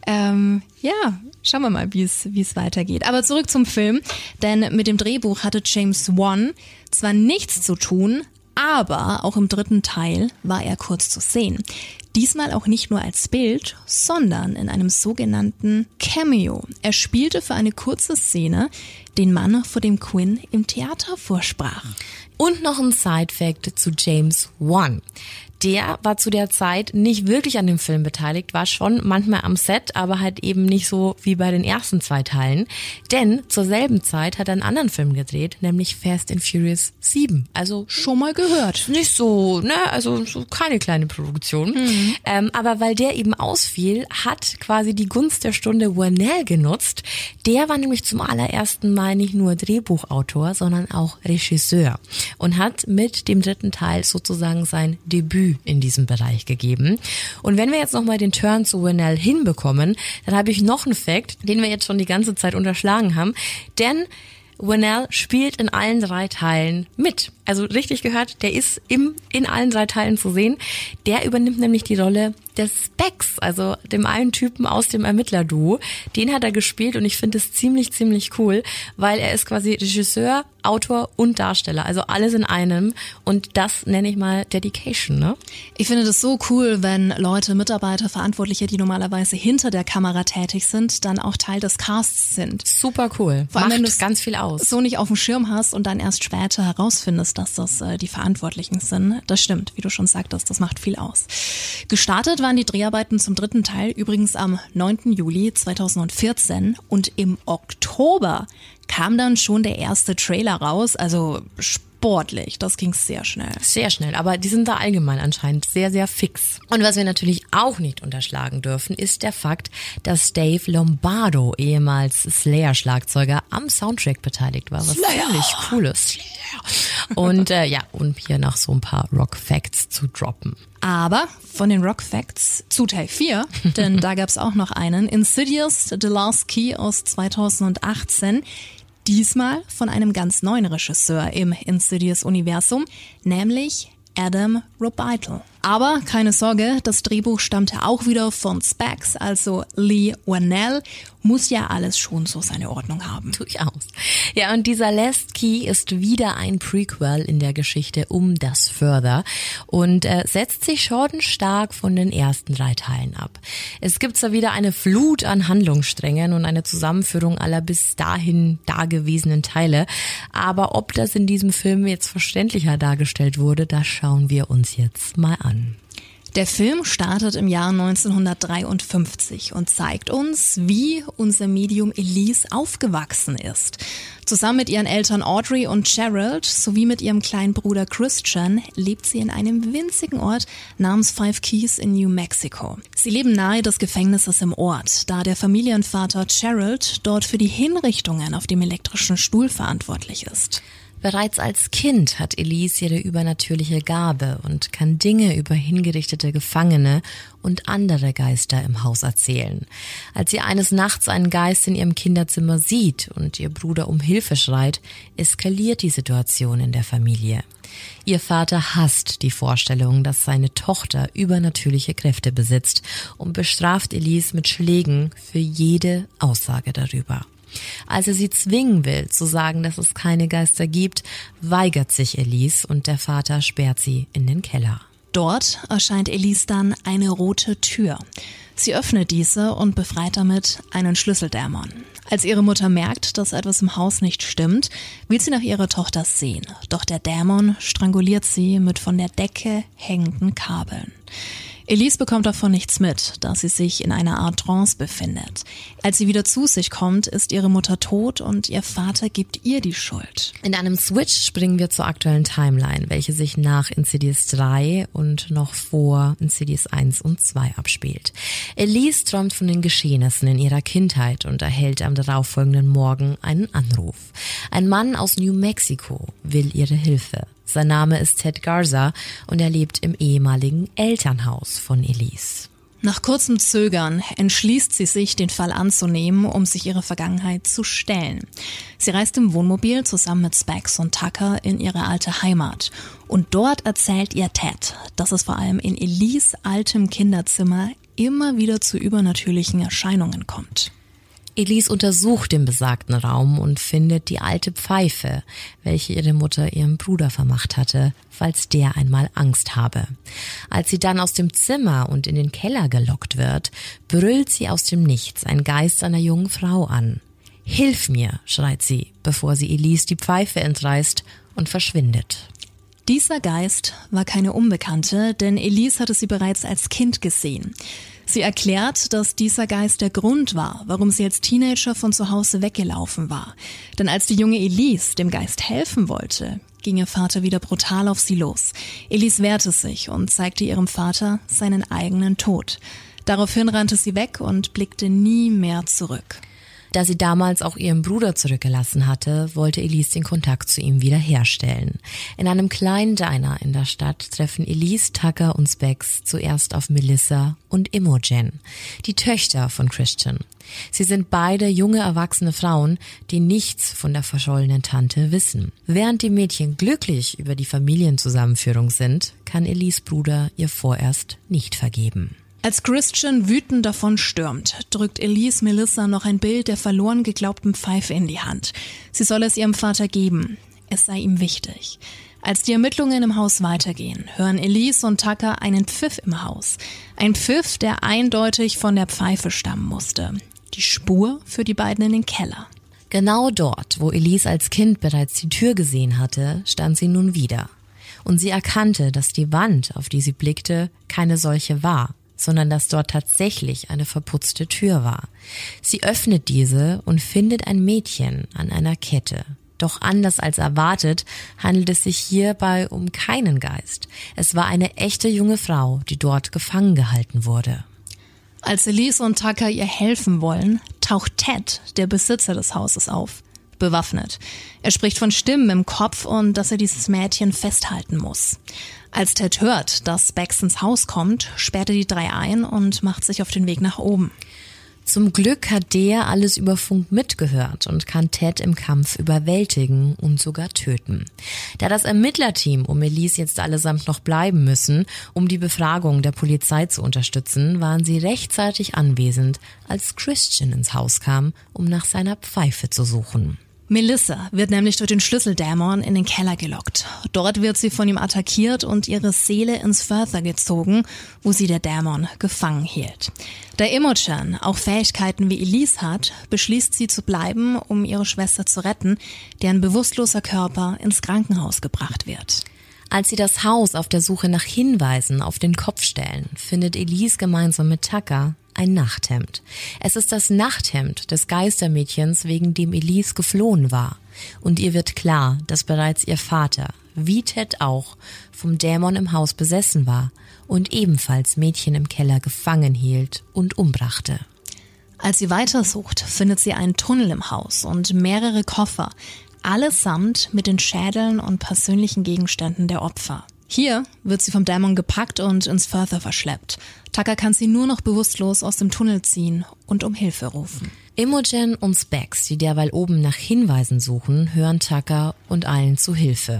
Ähm, ja, schauen wir mal, wie es wie es weitergeht. Aber zurück zum Film, denn mit dem Drehbuch hatte James Wan zwar nichts zu tun, aber auch im dritten Teil war er kurz zu sehen. Diesmal auch nicht nur als Bild, sondern in einem sogenannten Cameo. Er spielte für eine kurze Szene den Mann, vor dem Quinn im Theater vorsprach. Und noch ein Side-Fact zu James Wan der war zu der Zeit nicht wirklich an dem Film beteiligt, war schon manchmal am Set, aber halt eben nicht so wie bei den ersten zwei Teilen. Denn zur selben Zeit hat er einen anderen Film gedreht, nämlich Fast and Furious 7. Also schon mal gehört. Nicht so, ne, also so keine kleine Produktion. Mhm. Ähm, aber weil der eben ausfiel, hat quasi die Gunst der Stunde Wernell genutzt. Der war nämlich zum allerersten Mal nicht nur Drehbuchautor, sondern auch Regisseur und hat mit dem dritten Teil sozusagen sein Debüt in diesem Bereich gegeben. Und wenn wir jetzt nochmal den Turn zu Winnell hinbekommen, dann habe ich noch einen Fact, den wir jetzt schon die ganze Zeit unterschlagen haben. Denn Winnell spielt in allen drei Teilen mit. Also richtig gehört, der ist im, in allen drei Teilen zu sehen. Der übernimmt nämlich die Rolle des Specs, also dem einen Typen aus dem Ermittlerduo. Den hat er gespielt und ich finde es ziemlich, ziemlich cool, weil er ist quasi Regisseur, Autor und Darsteller, also alles in einem. Und das nenne ich mal Dedication, ne? Ich finde das so cool, wenn Leute, Mitarbeiter, Verantwortliche, die normalerweise hinter der Kamera tätig sind, dann auch Teil des Casts sind. Super cool. Vor allem, Macht wenn du ganz viel aus. So nicht auf dem Schirm hast und dann erst später herausfindest, dass das äh, die Verantwortlichen sind. Das stimmt, wie du schon sagtest, das macht viel aus. Gestartet waren die Dreharbeiten zum dritten Teil übrigens am 9. Juli 2014 und im Oktober kam dann schon der erste Trailer raus, also sportlich. Das ging sehr schnell. Sehr schnell, aber die sind da allgemein anscheinend sehr, sehr fix. Und was wir natürlich auch nicht unterschlagen dürfen, ist der Fakt, dass Dave Lombardo, ehemals Slayer-Schlagzeuger, am Soundtrack beteiligt war. Was Slayer. ziemlich cool ist. Und äh, ja, um hier noch so ein paar Rock-Facts zu droppen. Aber von den Rock Facts zu Teil 4, denn da gab's auch noch einen, Insidious, The Last Key aus 2018. Diesmal von einem ganz neuen Regisseur im Insidious-Universum, nämlich Adam Robitel. Aber keine Sorge, das Drehbuch stammte auch wieder von Specs, also Lee Wanell. Muss ja alles schon so seine Ordnung haben. Durchaus. Ja, und dieser Last Key ist wieder ein Prequel in der Geschichte um das Further und äh, setzt sich schon stark von den ersten drei Teilen ab. Es gibt zwar wieder eine Flut an Handlungssträngen und eine Zusammenführung aller bis dahin dagewesenen Teile, aber ob das in diesem Film jetzt verständlicher dargestellt wurde, das schauen wir uns jetzt mal an. Der Film startet im Jahr 1953 und zeigt uns, wie unser Medium Elise aufgewachsen ist. Zusammen mit ihren Eltern Audrey und Gerald sowie mit ihrem kleinen Bruder Christian lebt sie in einem winzigen Ort namens Five Keys in New Mexico. Sie leben nahe des Gefängnisses im Ort, da der Familienvater Gerald dort für die Hinrichtungen auf dem elektrischen Stuhl verantwortlich ist. Bereits als Kind hat Elise ihre übernatürliche Gabe und kann Dinge über hingerichtete Gefangene und andere Geister im Haus erzählen. Als sie eines Nachts einen Geist in ihrem Kinderzimmer sieht und ihr Bruder um Hilfe schreit, eskaliert die Situation in der Familie. Ihr Vater hasst die Vorstellung, dass seine Tochter übernatürliche Kräfte besitzt und bestraft Elise mit Schlägen für jede Aussage darüber. Als er sie zwingen will, zu sagen, dass es keine Geister gibt, weigert sich Elise und der Vater sperrt sie in den Keller. Dort erscheint Elise dann eine rote Tür. Sie öffnet diese und befreit damit einen Schlüsseldämon. Als ihre Mutter merkt, dass etwas im Haus nicht stimmt, will sie nach ihrer Tochter sehen. Doch der Dämon stranguliert sie mit von der Decke hängenden Kabeln. Elise bekommt davon nichts mit, da sie sich in einer Art Trance befindet. Als sie wieder zu sich kommt, ist ihre Mutter tot und ihr Vater gibt ihr die Schuld. In einem Switch springen wir zur aktuellen Timeline, welche sich nach Insidious 3 und noch vor Insidious 1 und 2 abspielt. Elise träumt von den Geschehnissen in ihrer Kindheit und erhält am darauffolgenden Morgen einen Anruf. Ein Mann aus New Mexico will ihre Hilfe. Sein Name ist Ted Garza und er lebt im ehemaligen Elternhaus von Elise. Nach kurzem Zögern entschließt sie sich, den Fall anzunehmen, um sich ihrer Vergangenheit zu stellen. Sie reist im Wohnmobil zusammen mit Specs und Tucker in ihre alte Heimat. Und dort erzählt ihr Ted, dass es vor allem in Elise altem Kinderzimmer immer wieder zu übernatürlichen Erscheinungen kommt. Elise untersucht den besagten Raum und findet die alte Pfeife, welche ihre Mutter ihrem Bruder vermacht hatte, falls der einmal Angst habe. Als sie dann aus dem Zimmer und in den Keller gelockt wird, brüllt sie aus dem Nichts ein Geist einer jungen Frau an. Hilf mir, schreit sie, bevor sie Elise die Pfeife entreißt und verschwindet. Dieser Geist war keine Unbekannte, denn Elise hatte sie bereits als Kind gesehen. Sie erklärt, dass dieser Geist der Grund war, warum sie als Teenager von zu Hause weggelaufen war. Denn als die junge Elise dem Geist helfen wollte, ging ihr Vater wieder brutal auf sie los. Elise wehrte sich und zeigte ihrem Vater seinen eigenen Tod. Daraufhin rannte sie weg und blickte nie mehr zurück. Da sie damals auch ihren Bruder zurückgelassen hatte, wollte Elise den Kontakt zu ihm wiederherstellen. In einem kleinen Diner in der Stadt treffen Elise, Tucker und Specs zuerst auf Melissa und Imogen, die Töchter von Christian. Sie sind beide junge erwachsene Frauen, die nichts von der verschollenen Tante wissen. Während die Mädchen glücklich über die Familienzusammenführung sind, kann Elise Bruder ihr vorerst nicht vergeben. Als Christian wütend davon stürmt, drückt Elise Melissa noch ein Bild der verloren geglaubten Pfeife in die Hand. Sie soll es ihrem Vater geben. Es sei ihm wichtig. Als die Ermittlungen im Haus weitergehen, hören Elise und Tucker einen Pfiff im Haus. Ein Pfiff, der eindeutig von der Pfeife stammen musste. Die Spur für die beiden in den Keller. Genau dort, wo Elise als Kind bereits die Tür gesehen hatte, stand sie nun wieder. Und sie erkannte, dass die Wand, auf die sie blickte, keine solche war, sondern dass dort tatsächlich eine verputzte Tür war. Sie öffnet diese und findet ein Mädchen an einer Kette. Doch anders als erwartet handelt es sich hierbei um keinen Geist. Es war eine echte junge Frau, die dort gefangen gehalten wurde. Als Elise und Tucker ihr helfen wollen, taucht Ted, der Besitzer des Hauses, auf, bewaffnet. Er spricht von Stimmen im Kopf und dass er dieses Mädchen festhalten muss. Als Ted hört, dass Bex ins Haus kommt, sperrt er die drei ein und macht sich auf den Weg nach oben. Zum Glück hat der alles über Funk mitgehört und kann Ted im Kampf überwältigen und sogar töten. Da das Ermittlerteam um Elise jetzt allesamt noch bleiben müssen, um die Befragung der Polizei zu unterstützen, waren sie rechtzeitig anwesend, als Christian ins Haus kam, um nach seiner Pfeife zu suchen. Melissa wird nämlich durch den Schlüsseldämon in den Keller gelockt. Dort wird sie von ihm attackiert und ihre Seele ins Further gezogen, wo sie der Dämon gefangen hielt. Da Imogen auch Fähigkeiten wie Elise hat, beschließt sie zu bleiben, um ihre Schwester zu retten, deren bewusstloser Körper ins Krankenhaus gebracht wird. Als sie das Haus auf der Suche nach Hinweisen auf den Kopf stellen, findet Elise gemeinsam mit Tucker ein Nachthemd. Es ist das Nachthemd des Geistermädchens, wegen dem Elise geflohen war. Und ihr wird klar, dass bereits ihr Vater, wie Ted auch, vom Dämon im Haus besessen war und ebenfalls Mädchen im Keller gefangen hielt und umbrachte. Als sie weitersucht, findet sie einen Tunnel im Haus und mehrere Koffer, allesamt mit den Schädeln und persönlichen Gegenständen der Opfer. Hier wird sie vom Dämon gepackt und ins Further verschleppt. Tucker kann sie nur noch bewusstlos aus dem Tunnel ziehen und um Hilfe rufen. Imogen und Specs, die derweil oben nach Hinweisen suchen, hören Tucker und eilen zu Hilfe.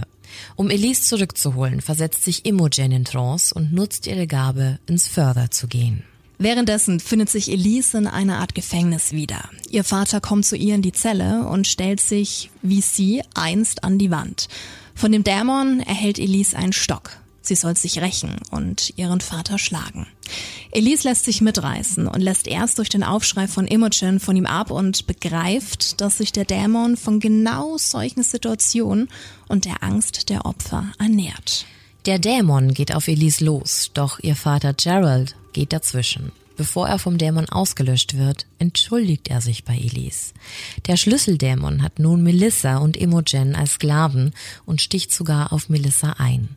Um Elise zurückzuholen, versetzt sich Imogen in Trance und nutzt ihre Gabe, ins Further zu gehen. Währenddessen findet sich Elise in einer Art Gefängnis wieder. Ihr Vater kommt zu ihr in die Zelle und stellt sich, wie sie, einst an die Wand. Von dem Dämon erhält Elise einen Stock. Sie soll sich rächen und ihren Vater schlagen. Elise lässt sich mitreißen und lässt erst durch den Aufschrei von Imogen von ihm ab und begreift, dass sich der Dämon von genau solchen Situationen und der Angst der Opfer ernährt. Der Dämon geht auf Elise los, doch ihr Vater Gerald geht dazwischen. Bevor er vom Dämon ausgelöscht wird, entschuldigt er sich bei Elise. Der Schlüsseldämon hat nun Melissa und Imogen als Sklaven und sticht sogar auf Melissa ein.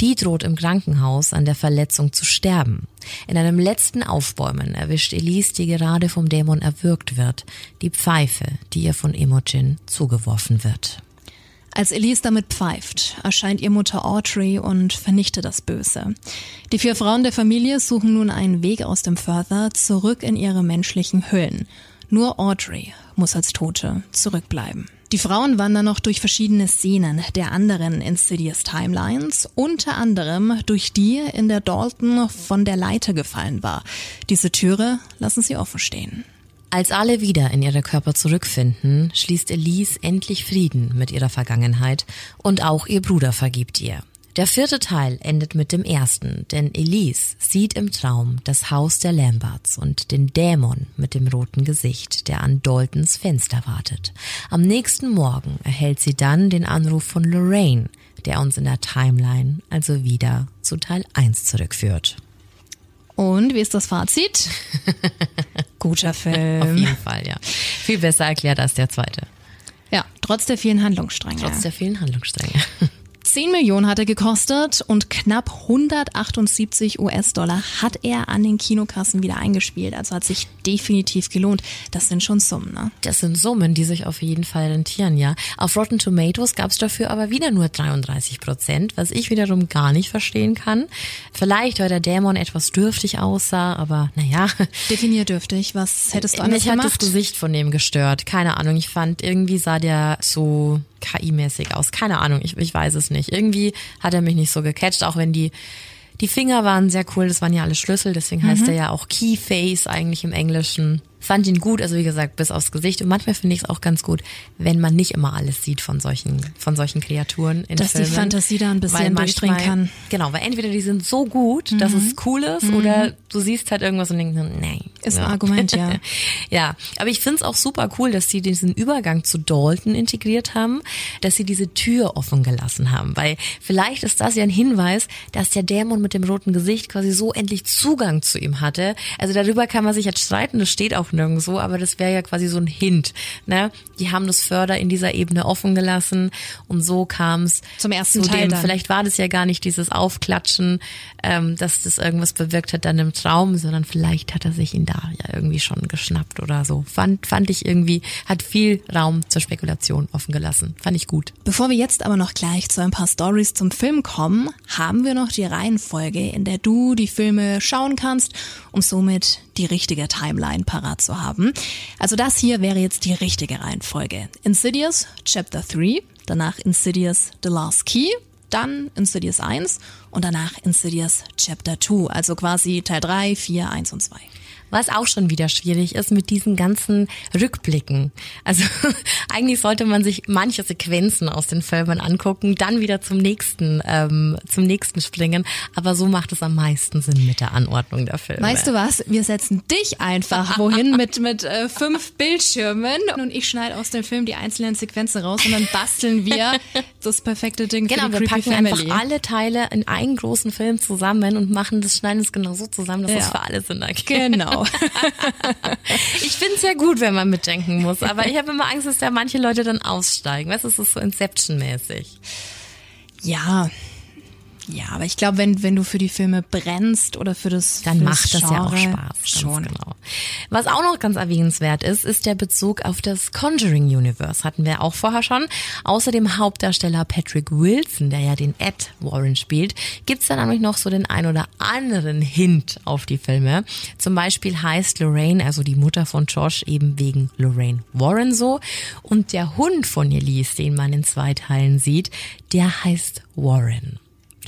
Die droht im Krankenhaus an der Verletzung zu sterben. In einem letzten Aufbäumen erwischt Elise, die gerade vom Dämon erwürgt wird, die Pfeife, die ihr von Imogen zugeworfen wird. Als Elise damit pfeift, erscheint ihr Mutter Audrey und vernichtet das Böse. Die vier Frauen der Familie suchen nun einen Weg aus dem Further zurück in ihre menschlichen Hüllen. Nur Audrey muss als Tote zurückbleiben. Die Frauen wandern noch durch verschiedene Szenen der anderen Insidious Timelines, unter anderem durch die, in der Dalton von der Leiter gefallen war. Diese Türe lassen sie offen stehen. Als alle wieder in ihre Körper zurückfinden, schließt Elise endlich Frieden mit ihrer Vergangenheit und auch ihr Bruder vergibt ihr. Der vierte Teil endet mit dem ersten, denn Elise sieht im Traum das Haus der Lamberts und den Dämon mit dem roten Gesicht, der an Daltons Fenster wartet. Am nächsten Morgen erhält sie dann den Anruf von Lorraine, der uns in der Timeline also wieder zu Teil 1 zurückführt. Und wie ist das Fazit? Guter Film. Auf jeden Fall, ja. Viel besser erklärt als der zweite. Ja, trotz der vielen Handlungsstränge. Trotz der vielen Handlungsstränge. 10 Millionen hat er gekostet und knapp 178 US-Dollar hat er an den Kinokassen wieder eingespielt. Also hat sich definitiv gelohnt. Das sind schon Summen, ne? Das sind Summen, die sich auf jeden Fall rentieren, ja. Auf Rotten Tomatoes gab es dafür aber wieder nur 33 Prozent, was ich wiederum gar nicht verstehen kann. Vielleicht, weil der Dämon etwas dürftig aussah, aber naja. Definier dürftig. Was hättest du anders Mich gemacht? hat das Gesicht von dem gestört. Keine Ahnung. Ich fand, irgendwie sah der so KI-mäßig aus. Keine Ahnung, ich, ich weiß es nicht. Irgendwie hat er mich nicht so gecatcht, auch wenn die die Finger waren sehr cool, das waren ja alle Schlüssel, deswegen heißt er ja auch Keyface eigentlich im Englischen. Fand ihn gut, also wie gesagt, bis aufs Gesicht. Und manchmal finde ich es auch ganz gut, wenn man nicht immer alles sieht von solchen, von solchen Kreaturen in Dass die Filmen. Fantasie da ein bisschen durchdringen kann. Genau, weil entweder die sind so gut, dass es cool ist, oder du siehst halt irgendwas und denkst, nee. Ist ein Argument, ja. ja, aber ich finde es auch super cool, dass sie diesen Übergang zu Dalton integriert haben, dass sie diese Tür offen gelassen haben, weil vielleicht ist das ja ein Hinweis, dass der Dämon mit dem roten Gesicht quasi so endlich Zugang zu ihm hatte. Also darüber kann man sich jetzt streiten, das steht auch nirgendwo, aber das wäre ja quasi so ein Hint. Ne? Die haben das Förder in dieser Ebene offen gelassen und so kam es zum ersten zu Teil. Dem, vielleicht war das ja gar nicht dieses Aufklatschen, ähm, dass das irgendwas bewirkt hat dann im Traum, sondern vielleicht hat er sich ihn da ja irgendwie schon geschnappt oder so. Fand, fand ich irgendwie, hat viel Raum zur Spekulation offen gelassen. Fand ich gut. Bevor wir jetzt aber noch gleich zu ein paar Stories zum Film kommen, haben wir noch die Reihenfolge, in der du die Filme schauen kannst, um somit die richtige Timeline parat zu haben. Also das hier wäre jetzt die richtige Reihenfolge. Insidious Chapter 3, danach Insidious The Last Key, dann Insidious 1 und danach Insidious Chapter 2, also quasi Teil 3, 4, 1 und 2. Was auch schon wieder schwierig ist mit diesen ganzen Rückblicken. Also eigentlich sollte man sich manche Sequenzen aus den Filmen angucken, dann wieder zum nächsten, ähm, zum nächsten springen. Aber so macht es am meisten Sinn mit der Anordnung der Filme. Weißt du was? Wir setzen dich einfach wohin mit mit äh, fünf Bildschirmen und ich schneide aus dem Film die einzelnen Sequenzen raus und dann basteln wir das perfekte Ding genau, für die wir Creepy packen Family. einfach alle Teile in einen großen Film zusammen und machen das, schneiden es genau so zusammen, dass Ja. es für alle Sinn ergibt. Genau. Ich finde es ja gut, wenn man mitdenken muss, aber ich habe immer Angst, dass da manche Leute dann aussteigen. Weißt du, es ist so Inception-mäßig. Ja. Ja, aber ich glaube, wenn, wenn du für die Filme brennst oder für das Dann für macht das ja auch Spaß. Schon. Genau. Was auch noch ganz erwähnenswert ist, ist der Bezug auf das Conjuring Universe. Hatten wir auch vorher schon. Außer dem Hauptdarsteller Patrick Wilson, der ja den Ed Warren spielt, gibt's dann nämlich noch so den ein oder anderen Hint auf die Filme. Zum Beispiel heißt Lorraine, also die Mutter von Josh, eben wegen Lorraine Warren so. Und der Hund von Elise, den man in zwei Teilen sieht, der heißt Warren.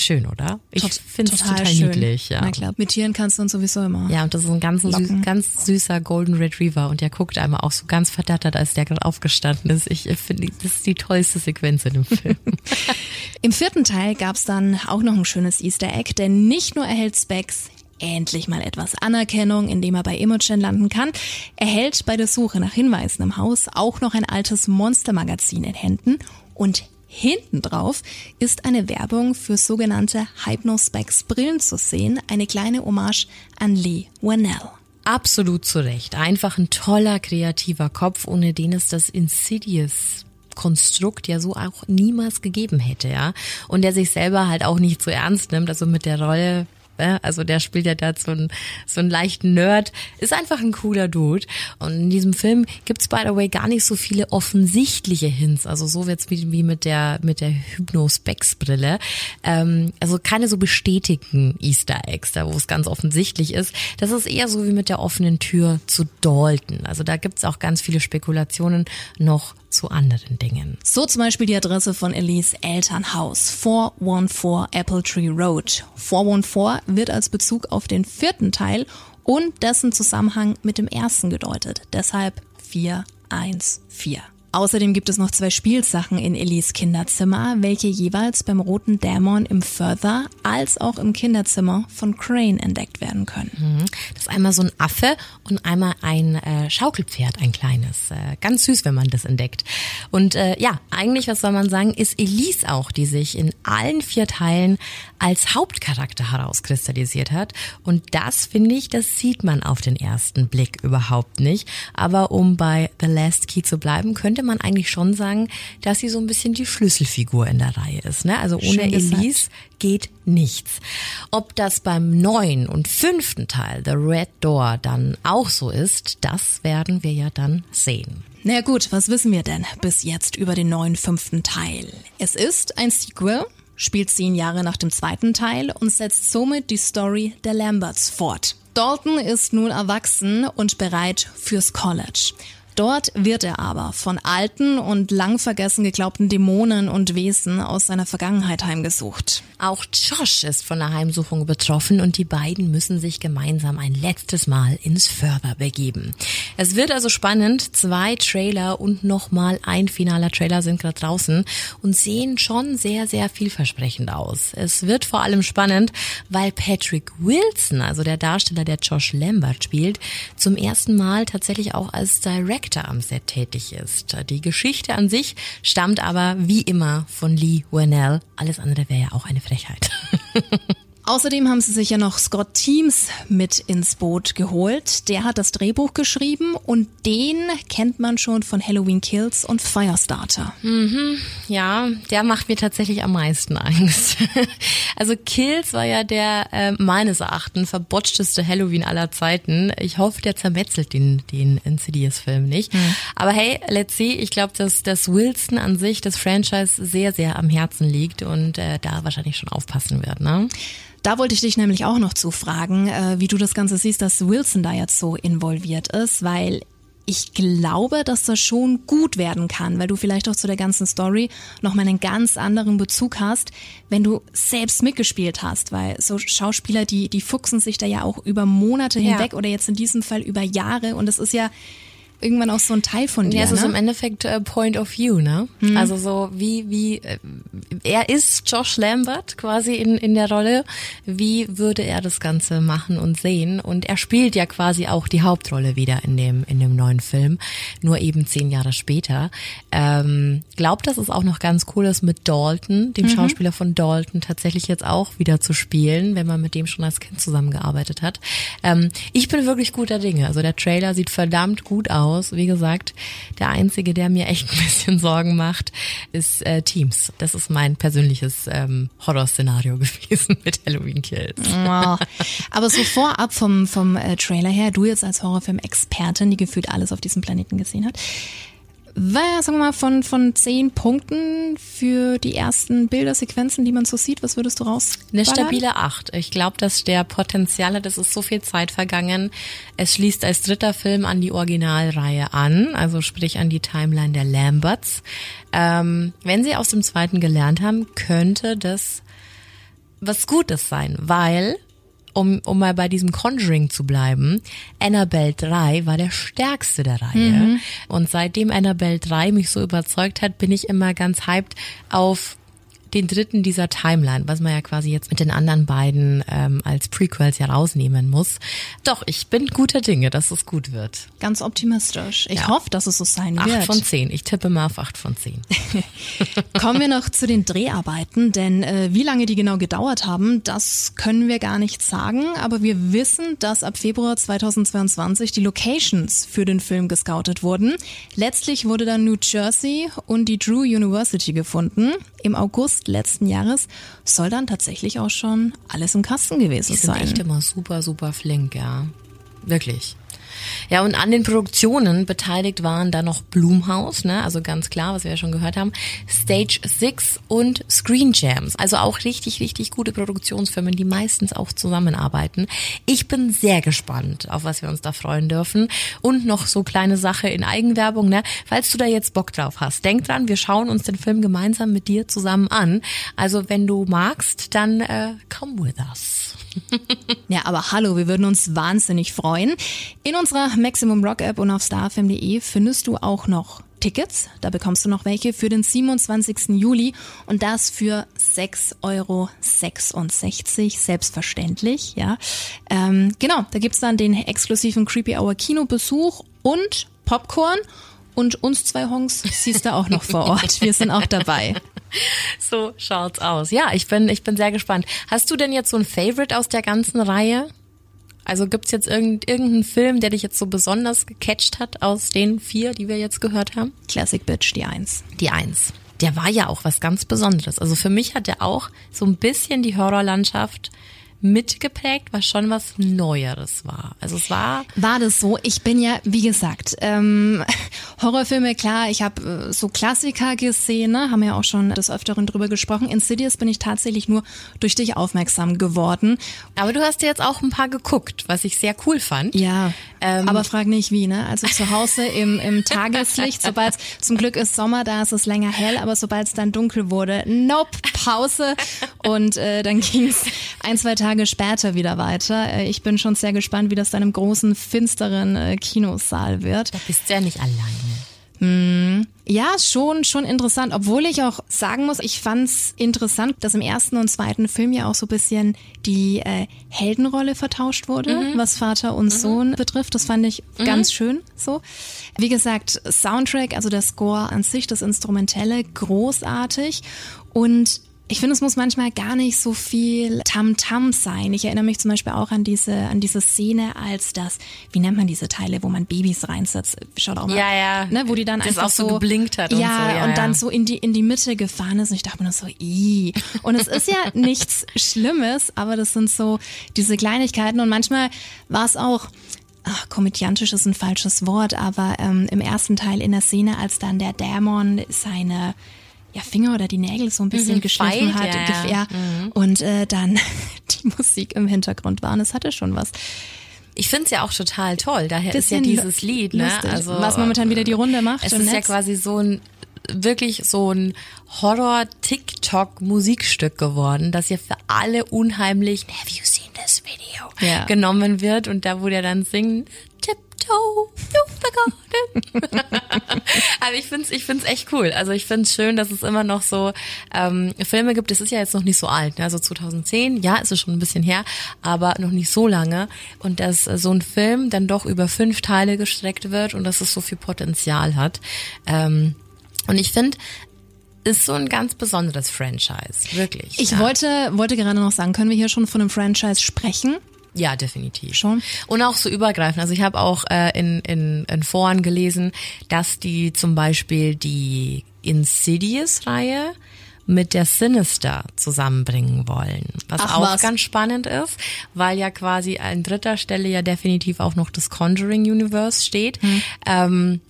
Schön, oder? Ich finde es total, schön. niedlich. Ja. Na klar, mit Tieren kannst du uns sowieso immer. Ja, und das ist ein ganz, süß, ganz süßer Golden Retriever und der guckt einmal auch so ganz verdattert, als der gerade aufgestanden ist. Ich finde, das ist die tollste Sequenz in dem Film. Im vierten Teil gab's dann auch noch ein schönes Easter Egg, denn nicht nur erhält Specs endlich mal etwas Anerkennung, indem er bei Imogen landen kann, er hält bei der Suche nach Hinweisen im Haus auch noch ein altes Monstermagazin in Händen und hinten drauf ist eine Werbung für sogenannte Hypnospecs Brillen zu sehen, eine kleine Hommage an Lee Wanell. Absolut zu Recht. Einfach ein toller, kreativer Kopf, ohne den es das Insidious Konstrukt ja so auch niemals gegeben hätte, ja. Und der sich selber halt auch nicht so ernst nimmt, also mit der Rolle ne? also der spielt ja da so einen, so einen leichten Nerd, ist einfach ein cooler Dude. Und in diesem Film gibt's by the way gar nicht so viele offensichtliche Hints, also so wird's wie, wie mit der mit der Hypno-Specs-Brille. Ähm, also keine so bestätigten Easter Eggs, da wo es ganz offensichtlich ist. Das ist eher so wie mit der offenen Tür zu Dalton. Also da gibt's auch ganz viele Spekulationen noch zu anderen Dingen. So zum Beispiel die Adresse von Elise Elternhaus, 414 Apple Tree Road. 414 wird als Bezug auf den vierten Teil und dessen Zusammenhang mit dem ersten gedeutet. Deshalb 414. Außerdem gibt es noch zwei Spielsachen in Ellis Kinderzimmer, welche jeweils beim roten Dämon im Further als auch im Kinderzimmer von Crane entdeckt werden können. Das ist einmal so ein Affe und einmal ein äh, Schaukelpferd, ein kleines. Äh, ganz süß, wenn man das entdeckt. Und äh, ja, eigentlich, was soll man sagen, ist Elise auch, die sich in allen vier Teilen als Hauptcharakter herauskristallisiert hat. Und das, finde ich, das sieht man auf den ersten Blick überhaupt nicht. Aber um bei The Last Key zu bleiben, könnte man eigentlich schon sagen, dass sie so ein bisschen die Schlüsselfigur in der Reihe ist. Ne? Also ohne Schön gesagt. Elise geht nichts. Ob das beim neuen und fünften Teil, The Red Door, dann auch so ist, das werden wir ja dann sehen. Na gut, was wissen wir denn bis jetzt über den neuen fünften Teil? Es ist ein Sequel, spielt zehn Jahre nach dem zweiten Teil und setzt somit die Story der Lamberts fort. Dalton ist nun erwachsen und bereit fürs College. Dort wird er aber von alten und lang vergessen geglaubten Dämonen und Wesen aus seiner Vergangenheit heimgesucht. Auch Josh ist von der Heimsuchung betroffen und die beiden müssen sich gemeinsam ein letztes Mal ins Förder begeben. Es wird also spannend. Zwei Trailer und nochmal ein finaler Trailer sind gerade draußen und sehen schon sehr, sehr vielversprechend aus. Es wird vor allem spannend, weil Patrick Wilson, also der Darsteller, der Josh Lambert spielt, zum ersten Mal tatsächlich auch als Director am Set tätig ist. Die Geschichte an sich stammt aber wie immer von Lee Whannell. Alles andere wäre ja auch eine Frechheit. Außerdem haben sie sich ja noch Scott Teams mit ins Boot geholt. Der hat das Drehbuch geschrieben und den kennt man schon von Halloween Kills und Firestarter. Mhm, ja, der macht mir tatsächlich am meisten Angst. Also Kills war ja der äh, meines Erachtens verbotschteste Halloween aller Zeiten. Ich hoffe, der zermetzelt den, den Insidious-Film nicht. Mhm. Aber hey, let's see. Ich glaube, dass, dass Wilson an sich das Franchise sehr, sehr am Herzen liegt und äh, da wahrscheinlich schon aufpassen wird. Ne? Da wollte ich dich nämlich auch noch zufragen, äh, wie du das Ganze siehst, dass Wilson da jetzt so involviert ist, weil ich glaube, dass das schon gut werden kann, weil du vielleicht auch zu der ganzen Story nochmal einen ganz anderen Bezug hast, wenn du selbst mitgespielt hast, weil so Schauspieler, die, die fuchsen sich da ja auch über Monate ja. hinweg oder jetzt in diesem Fall über Jahre und es ist ja irgendwann auch so ein Teil von dir. Ja, es ist ne? im Endeffekt äh, Point of View, ne? Mhm. Also so wie wie äh, er ist Josh Lambert quasi in in der Rolle. Wie würde er das Ganze machen und sehen? Und er spielt ja quasi auch die Hauptrolle wieder in dem in dem neuen Film, nur eben zehn Jahre später. Ähm, glaubt, dass es auch noch ganz cool ist mit Dalton, dem mhm. Schauspieler von Dalton, tatsächlich jetzt auch wieder zu spielen, wenn man mit dem schon als Kind zusammengearbeitet hat. Ähm, ich bin wirklich guter Dinge. Also der Trailer sieht verdammt gut aus aus. Wie gesagt, der einzige, der mir echt ein bisschen Sorgen macht, ist äh, Teams. Das ist mein persönliches ähm, Horrorszenario gewesen mit Halloween Kills. Oh. Aber so vorab vom, vom äh, Trailer her, du jetzt als Horrorfilm-Expertin, die gefühlt alles auf diesem Planeten gesehen hat, sagen wir mal, von, von zehn Punkten für die ersten Bildersequenzen, die man so sieht, was würdest du raus? Eine stabile acht. Ich glaube, dass der Potenzial hat, es ist so viel Zeit vergangen. Es schließt als dritter Film an die Originalreihe an, also sprich an die Timeline der Lamberts. Ähm, wenn sie aus dem zweiten gelernt haben, könnte das was Gutes sein, weil um, um mal bei diesem Conjuring zu bleiben, Annabelle 3 war der stärkste der Reihe. Mhm. Und seitdem Annabelle 3 mich so überzeugt hat, bin ich immer ganz hyped auf den dritten dieser Timeline, was man ja quasi jetzt mit den anderen beiden ähm, als Prequels ja rausnehmen muss. Doch, ich bin guter Dinge, dass es gut wird. Ganz optimistisch. Ich ja. hoffe, dass es so sein acht wird. Acht von zehn. Ich tippe mal auf acht von zehn. Kommen wir noch zu den Dreharbeiten, denn äh, wie lange die genau gedauert haben, das können wir gar nicht sagen, aber wir wissen, dass ab Februar 2022 die Locations für den Film gescoutet wurden. Letztlich wurde dann New Jersey und die Drew University gefunden. Im August August letzten Jahres soll dann tatsächlich auch schon alles im Kasten gewesen sein. Die sind echt immer super, super flink, ja. Wirklich. Ja, und an den Produktionen beteiligt waren da noch Blumhaus, ne, also ganz klar, was wir ja schon gehört haben, Stage 6 und Screen Jams, also auch richtig, richtig gute Produktionsfirmen, die meistens auch zusammenarbeiten. Ich bin sehr gespannt, auf was wir uns da freuen dürfen. Und noch so kleine Sache in Eigenwerbung, ne, falls du da jetzt Bock drauf hast, denk dran, wir schauen uns den Film gemeinsam mit dir zusammen an. Also wenn du magst, dann äh, come with us. ja, aber hallo, wir würden uns wahnsinnig freuen. In unserer Maximum Rock App und auf starfm.de findest du auch noch Tickets. Da bekommst du noch welche für den 27. Juli und das für 6,66 Euro. Selbstverständlich, ja. Ähm, genau, da gibt's dann den exklusiven Creepy Hour Kinobesuch und Popcorn. Und uns zwei Honks siehst du auch noch vor Ort. Wir sind auch dabei. So schaut's aus. Ja, ich bin, ich bin sehr gespannt. Hast du denn jetzt so ein Favorite aus der ganzen Reihe? Also gibt's jetzt irgendeinen Film, der dich jetzt so besonders gecatcht hat aus den vier, die wir jetzt gehört haben? Classic Bitch, die Eins. Die Eins. Der war ja auch was ganz Besonderes. Also für mich hat er auch so ein bisschen die Horrorlandschaft mitgeprägt, was schon was Neueres war. Also es war. War das so? Ich bin ja, wie gesagt, ähm, Horrorfilme, klar, ich habe äh, so Klassiker gesehen, ne? haben ja auch schon des Öfteren drüber gesprochen. Insidious bin ich tatsächlich nur durch dich aufmerksam geworden. Aber du hast dir jetzt auch ein paar geguckt, was ich sehr cool fand. Ja, ähm, aber frag nicht wie, ne? Also zu Hause im, im Tageslicht, sobald zum Glück ist Sommer, da ist es länger hell, aber sobald es dann dunkel wurde, nope, Pause. Und äh, dann ging's ein, zwei Tage später wieder weiter. Äh, ich bin schon sehr gespannt, wie das dann im großen, finsteren äh, Kinosaal wird. Da bist du ja nicht alleine. Hm. Ja, schon, schon interessant. Obwohl ich auch sagen muss, ich fand's interessant, dass im ersten und zweiten Film ja auch so bisschen die äh, Heldenrolle vertauscht wurde, mhm. was Vater und mhm. Sohn betrifft. Das fand ich mhm. ganz schön so. Wie gesagt, Soundtrack, also der Score an sich, das Instrumentelle, großartig. Und ich finde, es muss manchmal gar nicht so viel Tamtam -Tam sein. Ich erinnere mich zum Beispiel auch an diese, an diese Szene, als das, wie nennt man diese Teile, wo man Babys reinsetzt? Schaut auch mal. Ja, ja. Ne, wo die dann das einfach auch so, so geblinkt hat ja, und so. Ja, und ja. dann so in die, in die Mitte gefahren ist. Und ich dachte mir nur so, i. Und es ist ja nichts Schlimmes, aber das sind so diese Kleinigkeiten. Und manchmal war es auch, ach, komödiantisch ist ein falsches Wort, aber ähm, im ersten Teil in der Szene, als dann der Dämon seine ja, Finger oder die Nägel so ein bisschen Mhm, geschliffen hat. ja, ja. gef- Und äh, dann die Musik im Hintergrund war und es hatte schon was. Ich finde es ja auch total toll. Daher ist ja dieses Lied, ne? lustig, Also was momentan wieder die Runde macht Es ist ja Netz. quasi so ein wirklich so ein Horror-TikTok-Musikstück geworden, das ja für alle unheimlich Have you seen this video Ja. genommen wird und da wo der dann singt Tiptoe through the garden. also ich find's, ich find's echt cool. Also ich find's schön, dass es immer noch so ähm, Filme gibt. Es ist ja jetzt noch nicht so alt, ne? also 2010, ja, ist es schon ein bisschen her, aber noch nicht so lange. Und dass äh, so ein Film dann doch über fünf Teile gestreckt wird und dass es so viel Potenzial hat. Ähm, und ich finde, ist so ein ganz besonderes Franchise, wirklich. Ich ja. wollte, wollte gerade noch sagen, können wir hier schon von einem Franchise sprechen? Ja, definitiv. Schon? Und auch so übergreifend. Also ich habe auch äh, in, in, in Foren gelesen, dass die zum Beispiel die Insidious-Reihe mit der Sinister zusammenbringen wollen. Was Ach, auch was. ganz spannend ist, weil ja quasi an dritter Stelle ja definitiv auch noch das Conjuring Universe steht. Hm. Ähm,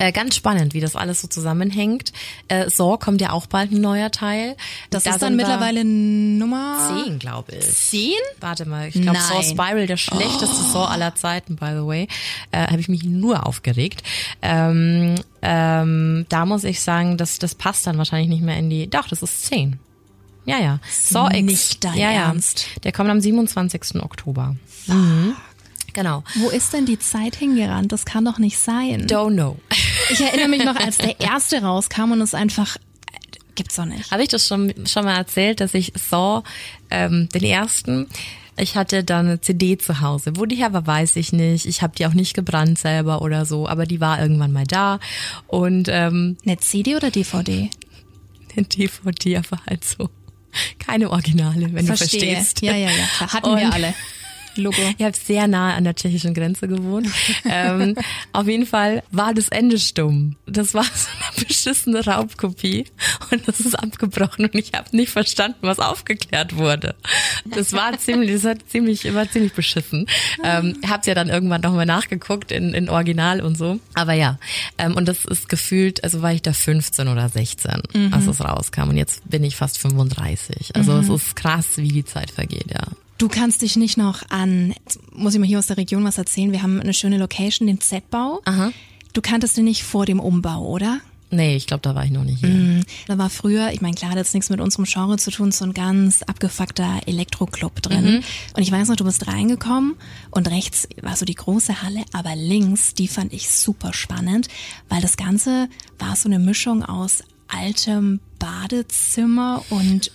äh, ganz spannend, wie das alles so zusammenhängt. Äh, Saw kommt ja auch bald ein neuer Teil. Das Da ist dann mittlerweile Nummer zehn, glaube ich. zehn? Warte mal, ich glaube Saw. Spiral, der schlechteste Saw aller Zeiten, by the way. Äh, Habe ich mich nur aufgeregt. Ähm, ähm, da muss ich sagen, das, das passt dann wahrscheinlich nicht mehr in die. Doch, das ist zehn. Ja, ja. Saw X. nicht dein ja, ja. Ernst. Der kommt am 27. Oktober. Mhm. Genau. Wo ist denn die Zeit hingerannt? Das kann doch nicht sein. Don't know. Ich erinnere mich noch, als der erste rauskam und es einfach gibt's doch nicht. Habe ich das schon, schon mal erzählt, dass ich Saw, ähm, den ersten, ich hatte da eine CD zu Hause. Wo die her war, weiß ich nicht. Ich habe die auch nicht gebrannt selber oder so, aber die war irgendwann mal da. Und ähm, Eine CD oder DVD? eine DVD, aber halt so keine Originale, wenn du verstehst. Ja, ja, ja. Klar. Hatten wir Und- alle. Logo. Ich habe sehr nah an der tschechischen Grenze gewohnt. ähm, auf jeden Fall war das Ende stumm. Das war so eine beschissene Raubkopie und das ist abgebrochen und ich habe nicht verstanden, was aufgeklärt wurde. Das war ziemlich, das hat ziemlich, war ziemlich beschissen. Ähm, hab's ja dann irgendwann nochmal nachgeguckt in, in Original und so. Aber ja, ähm, und das ist gefühlt, also war ich da 15 oder 16, als es rauskam und jetzt bin ich fast 35. Also es ist krass, wie die Zeit vergeht, ja. Du kannst dich nicht noch an, muss ich mal hier aus der Region was erzählen, wir haben eine schöne Location, den Z-Bau. Aha. Du kanntest den nicht vor dem Umbau, oder? Nee, ich glaube, da war ich noch nicht hier. Mhm. Da war früher, ich meine, klar, hat jetzt nichts mit unserem Genre zu tun, so ein ganz abgefuckter Elektroclub drin. Und ich weiß noch, du bist reingekommen und rechts war so die große Halle, aber links, die fand ich super spannend, weil das Ganze war so eine Mischung aus altem Badezimmer und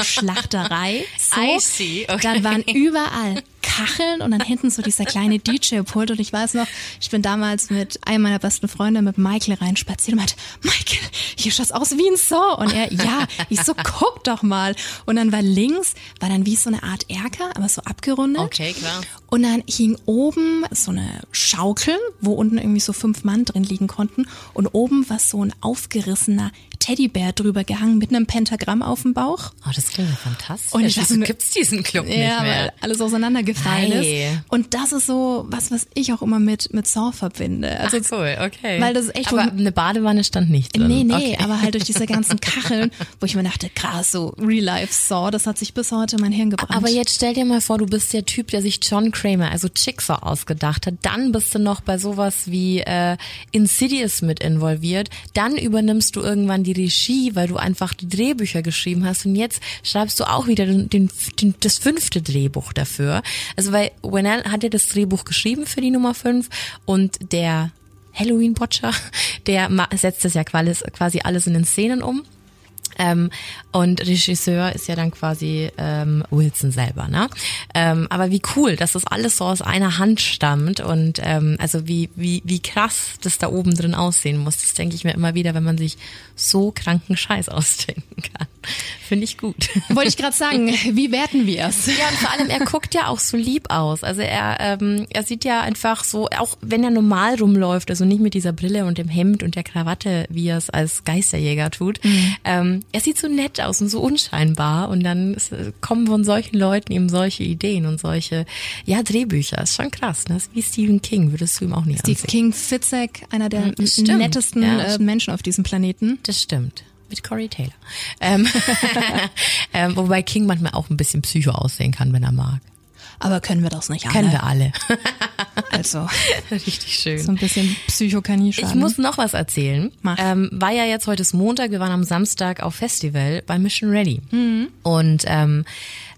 Schlachterei. So. I see, okay. Dann waren überall Kacheln und dann hinten so dieser kleine DJ-Pult und ich weiß noch, ich bin damals mit einem meiner besten Freunde, mit Michael rein spaziert und meinte, Michael, hier schaut's aus wie ein Saw. Und er, ja, ich so, guck doch mal. Und dann war links, war dann wie so eine Art Erker, aber so abgerundet. Okay, klar. Und dann hing oben so eine Schaukel, wo unten irgendwie so fünf Mann drin liegen konnten. Und oben war so ein aufgerissener Teddybär drüber gehangen mit einem Pentagramm auf dem Bauch. Oh, das klingt ja fantastisch. Und ich Wieso mir- gibt's diesen Club nicht Ja, mehr? weil alles auseinandergefallen Hey. ist. Und das ist so was, was ich auch immer mit, mit Saw verbinde. Also, Ach, cool, okay. Weil das ist echt Aber so- eine Badewanne stand nicht drin. Nee, nee, okay. aber halt durch diese ganzen Kacheln, wo ich mir dachte, krass, so Real Life Saw, das hat sich bis heute in mein Hirn gebrannt. Aber jetzt stell dir mal vor, du bist der Typ, der sich John Kramer, also Jigsaw ausgedacht hat. Dann bist du noch bei sowas wie äh, Insidious mit involviert. Dann übernimmst du irgendwann die Regie, weil du einfach die Drehbücher geschrieben hast. Und jetzt schreibst du auch wieder den, den, den, das fünfte Drehbuch dafür. Also weil Wennell hat ja das Drehbuch geschrieben für die Nummer fünf und der Halloween Watcher, der setzt das ja quasi alles in den Szenen um. Ähm, und Regisseur ist ja dann quasi ähm, Wilson selber, ne? Ähm, aber wie cool, dass das alles so aus einer Hand stammt und ähm, also wie wie wie krass das da oben drin aussehen muss. Das denke ich mir immer wieder, wenn man sich so kranken Scheiß ausdenken kann. Finde ich gut. Wollte ich gerade sagen, wie werten wir es? Ja, und vor allem, er guckt ja auch so lieb aus. Also er, ähm, er sieht ja einfach so, auch wenn er normal rumläuft, also nicht mit dieser Brille und dem Hemd und der Krawatte, wie er es als Geisterjäger tut. Ähm, er sieht so nett aus und so unscheinbar. Und dann ist, kommen von solchen Leuten ihm solche Ideen und solche, ja, Drehbücher. Ist schon krass, ne? Ist wie Stephen King, würdest du ihm auch nicht Steve ansehen. King Fitzek, einer der stimmt, nettesten ja. äh, Menschen auf diesem Planeten. Das stimmt. Mit Corey Taylor. Ähm, ähm, wobei King manchmal auch ein bisschen psycho aussehen kann, wenn er mag. Aber können wir das nicht alle? Kennen wir alle. Also, Richtig schön. so ein bisschen Psychokanie Ich muss noch was erzählen. Mach. Ähm, war ja jetzt heute ist Montag, wir waren am Samstag auf Festival bei Mission Ready. Mhm. Und ähm,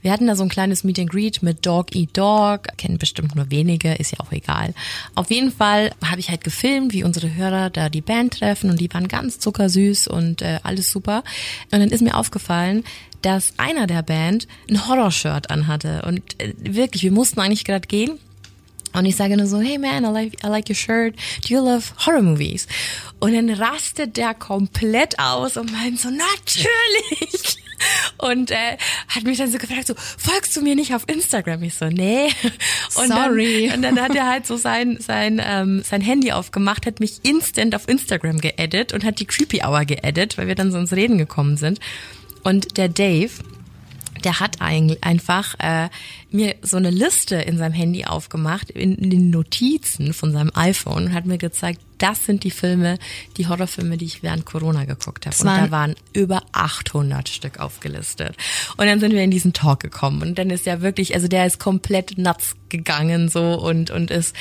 wir hatten da so ein kleines Meet and Greet mit Dog Eat Dog. Kennen bestimmt nur wenige, ist ja auch egal. Auf jeden Fall habe ich halt gefilmt, wie unsere Hörer da die Band treffen und die waren ganz zuckersüß und äh, alles super. Und dann ist mir aufgefallen, dass einer der Band ein Horror-Shirt anhatte. Und äh, wirklich, wir mussten eigentlich gerade gehen. Und ich sage nur so, hey man, I like, I like your shirt. Do you love horror movies? Und dann rastet der komplett aus und meint so, natürlich. Und äh, hat mich dann so gefragt, so, folgst du mir nicht auf Instagram? Ich so, nee. Und Sorry. Dann, und dann hat er halt so sein, sein, ähm, sein Handy aufgemacht, hat mich instant auf Instagram geedit und hat die Creepy Hour geedit, weil wir dann so ins Reden gekommen sind. Und der Dave, der hat eigentlich einfach äh, mir so eine Liste in seinem Handy aufgemacht, in, in den Notizen von seinem iPhone und hat mir gezeigt, das sind die Filme, die Horrorfilme, die ich während Corona geguckt habe. Und da waren über 800 Stück aufgelistet. Und dann sind wir in diesen Talk gekommen und dann ist er wirklich, also der ist komplett nuts gegangen so und und ist,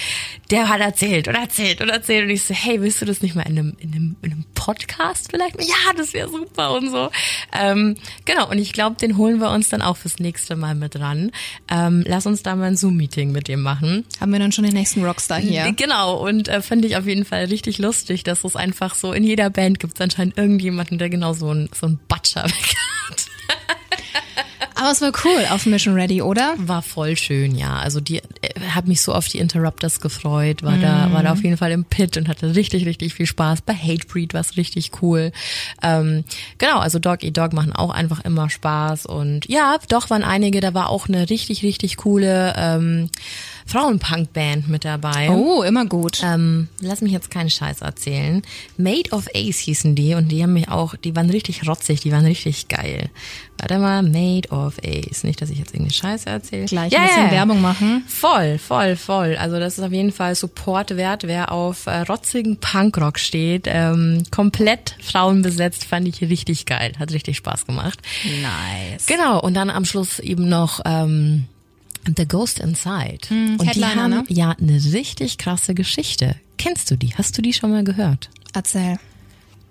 der hat erzählt und erzählt und erzählt und ich so, hey, willst du das nicht mal in einem in einem, in einem Podcast vielleicht? Ja, das wäre super und so. Ähm, genau und ich glaube, den holen wir uns dann auch fürs nächste Mal mit ran. Ähm, lass uns da mal ein Zoom-Meeting mit dem machen. Haben wir dann schon den nächsten Rockstar hier? Genau, und äh, finde ich auf jeden Fall richtig lustig, dass es einfach so, in jeder Band gibt es anscheinend irgendjemanden, der genau so ein, so ein Butcher weg hat. Aber es war cool auf Mission Ready, oder? War voll schön, ja. Also die äh, hat mich so auf die Interrupters gefreut, war da, war da auf jeden Fall im Pit und hatte richtig, richtig viel Spaß. Bei Hatebreed war es richtig cool. Ähm, genau, also Dog Eat Dog machen auch einfach immer Spaß und ja, doch waren einige, da war auch eine richtig, richtig coole ähm, Frauenpunk-Band mit dabei. Oh, immer gut. Ähm, lass mich jetzt keinen Scheiß erzählen. Made of Ace hießen die und die haben mich auch, die waren richtig rotzig, die waren richtig geil. Warte mal, Made of Ace. Nicht, dass ich jetzt irgendeine Scheiße erzähle. Gleich ein bisschen Werbung machen. Voll, voll, voll. Also das ist auf jeden Fall Support wert, wer auf äh, rotzigen Punkrock steht. Ähm, komplett frauenbesetzt, fand ich richtig geil. Hat richtig Spaß gemacht. Nice. Genau, und dann am Schluss eben noch ähm, The Ghost Inside. und die Headliner, haben ne? ja eine richtig krasse Geschichte. Kennst du die? Hast du die schon mal gehört? Erzähl.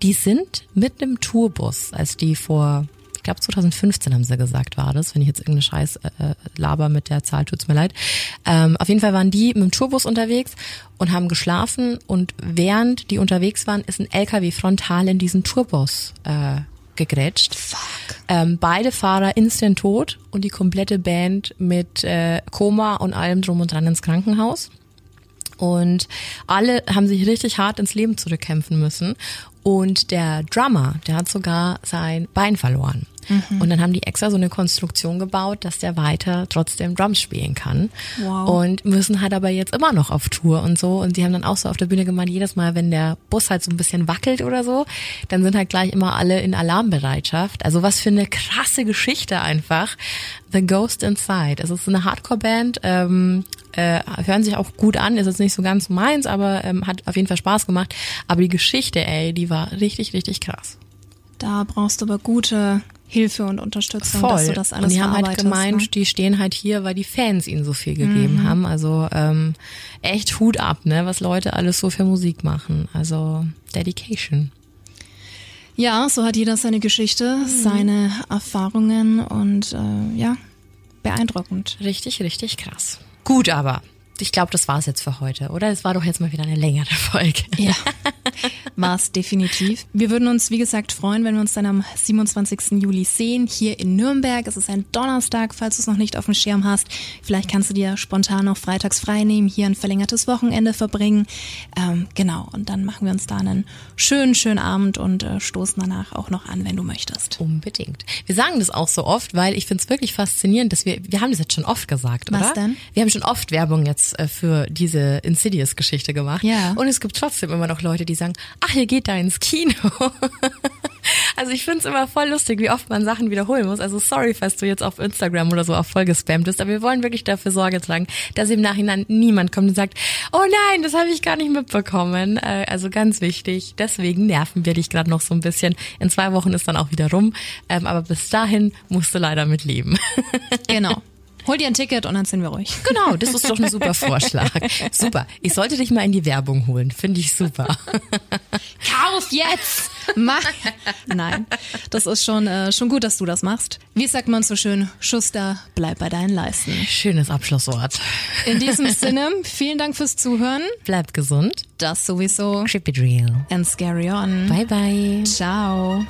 Die sind mit einem Tourbus, als die vor, ich glaube 2015 haben sie gesagt, war das, wenn ich jetzt irgendeine Scheiß äh, laber mit der Zahl, tut's mir leid. Ähm, auf jeden Fall waren die mit dem Tourbus unterwegs und haben geschlafen und während die unterwegs waren, ist ein LKW frontal in diesen Tourbus äh, gegrätscht. Fuck. Ähm, beide Fahrer instant tot und die komplette Band mit äh, Koma und allem drum und dran ins Krankenhaus. Und alle haben sich richtig hart ins Leben zurückkämpfen müssen. Und der Drummer, der hat sogar sein Bein verloren. Mhm. Und dann haben die extra so eine Konstruktion gebaut, dass der weiter trotzdem Drums spielen kann. Wow. Und müssen halt aber jetzt immer noch auf Tour und so. Und die haben dann auch so auf der Bühne gemeint, jedes Mal, wenn der Bus halt so ein bisschen wackelt oder so, dann sind halt gleich immer alle in Alarmbereitschaft. Also was für eine krasse Geschichte einfach. The Ghost Inside. Es ist eine Hardcore-Band, ähm, äh, hören sich auch gut an, ist jetzt nicht so ganz meins, aber ähm, hat auf jeden Fall Spaß gemacht. Aber die Geschichte, ey, die war richtig, richtig krass. Da brauchst du aber gute Hilfe und Unterstützung, Voll. dass du das alles und die haben halt gemeint, ne? die stehen halt hier, weil die Fans ihnen so viel gegeben haben. Also ähm, echt Hut ab, ne, was Leute alles so für Musik machen. Also Dedication. Ja, so hat jeder seine Geschichte, Mhm. seine Erfahrungen und äh, ja, beeindruckend. Richtig, richtig krass. Gut, aber ich glaube, das war's jetzt für heute, oder? Es war doch jetzt mal wieder eine längere Folge. Ja, war es definitiv. Wir würden uns, wie gesagt, freuen, wenn wir uns dann am 27. Juli sehen, hier in Nürnberg. Es ist ein Donnerstag, falls du es noch nicht auf dem Schirm hast. Vielleicht kannst du dir spontan noch freitags frei nehmen, hier ein verlängertes Wochenende verbringen. Ähm, genau, und dann machen wir uns da einen schönen, schönen Abend und äh, stoßen danach auch noch an, wenn du möchtest. Unbedingt. Wir sagen das auch so oft, weil ich finde es wirklich faszinierend, dass wir, wir haben das jetzt schon oft gesagt, Was oder? denn? Wir haben schon oft Werbung jetzt äh, für diese Insidious-Geschichte gemacht. Ja. Und es gibt trotzdem immer noch Leute, die sagen, ach, ihr geht da ins Kino. also ich finde es immer voll lustig, wie oft man Sachen wiederholen muss. Also sorry, falls du jetzt auf Instagram oder so auch voll gespammt bist, aber wir wollen wirklich dafür Sorge tragen, dass im Nachhinein niemand kommt und sagt, oh nein, das habe ich gar nicht mitbekommen. Äh, also ganz wichtig. Deswegen nerven wir dich gerade noch so ein bisschen. In zwei Wochen ist dann auch wieder rum. Ähm, aber bis dahin musst du leider mit leben. Genau. Hol dir ein Ticket und dann sind wir ruhig. Genau, das ist doch ein super Vorschlag. Super. Ich sollte dich mal in die Werbung holen. Finde ich super. Kauf jetzt! Mach! Nein, das ist schon, äh, schon gut, dass du das machst. Wie sagt man so schön, Schuster, bleib bei deinen Leisten. Schönes Abschlusswort. In diesem Sinne, vielen Dank fürs Zuhören. Bleib gesund. Das sowieso. Keep it real. And scary on. Bye bye. Ciao.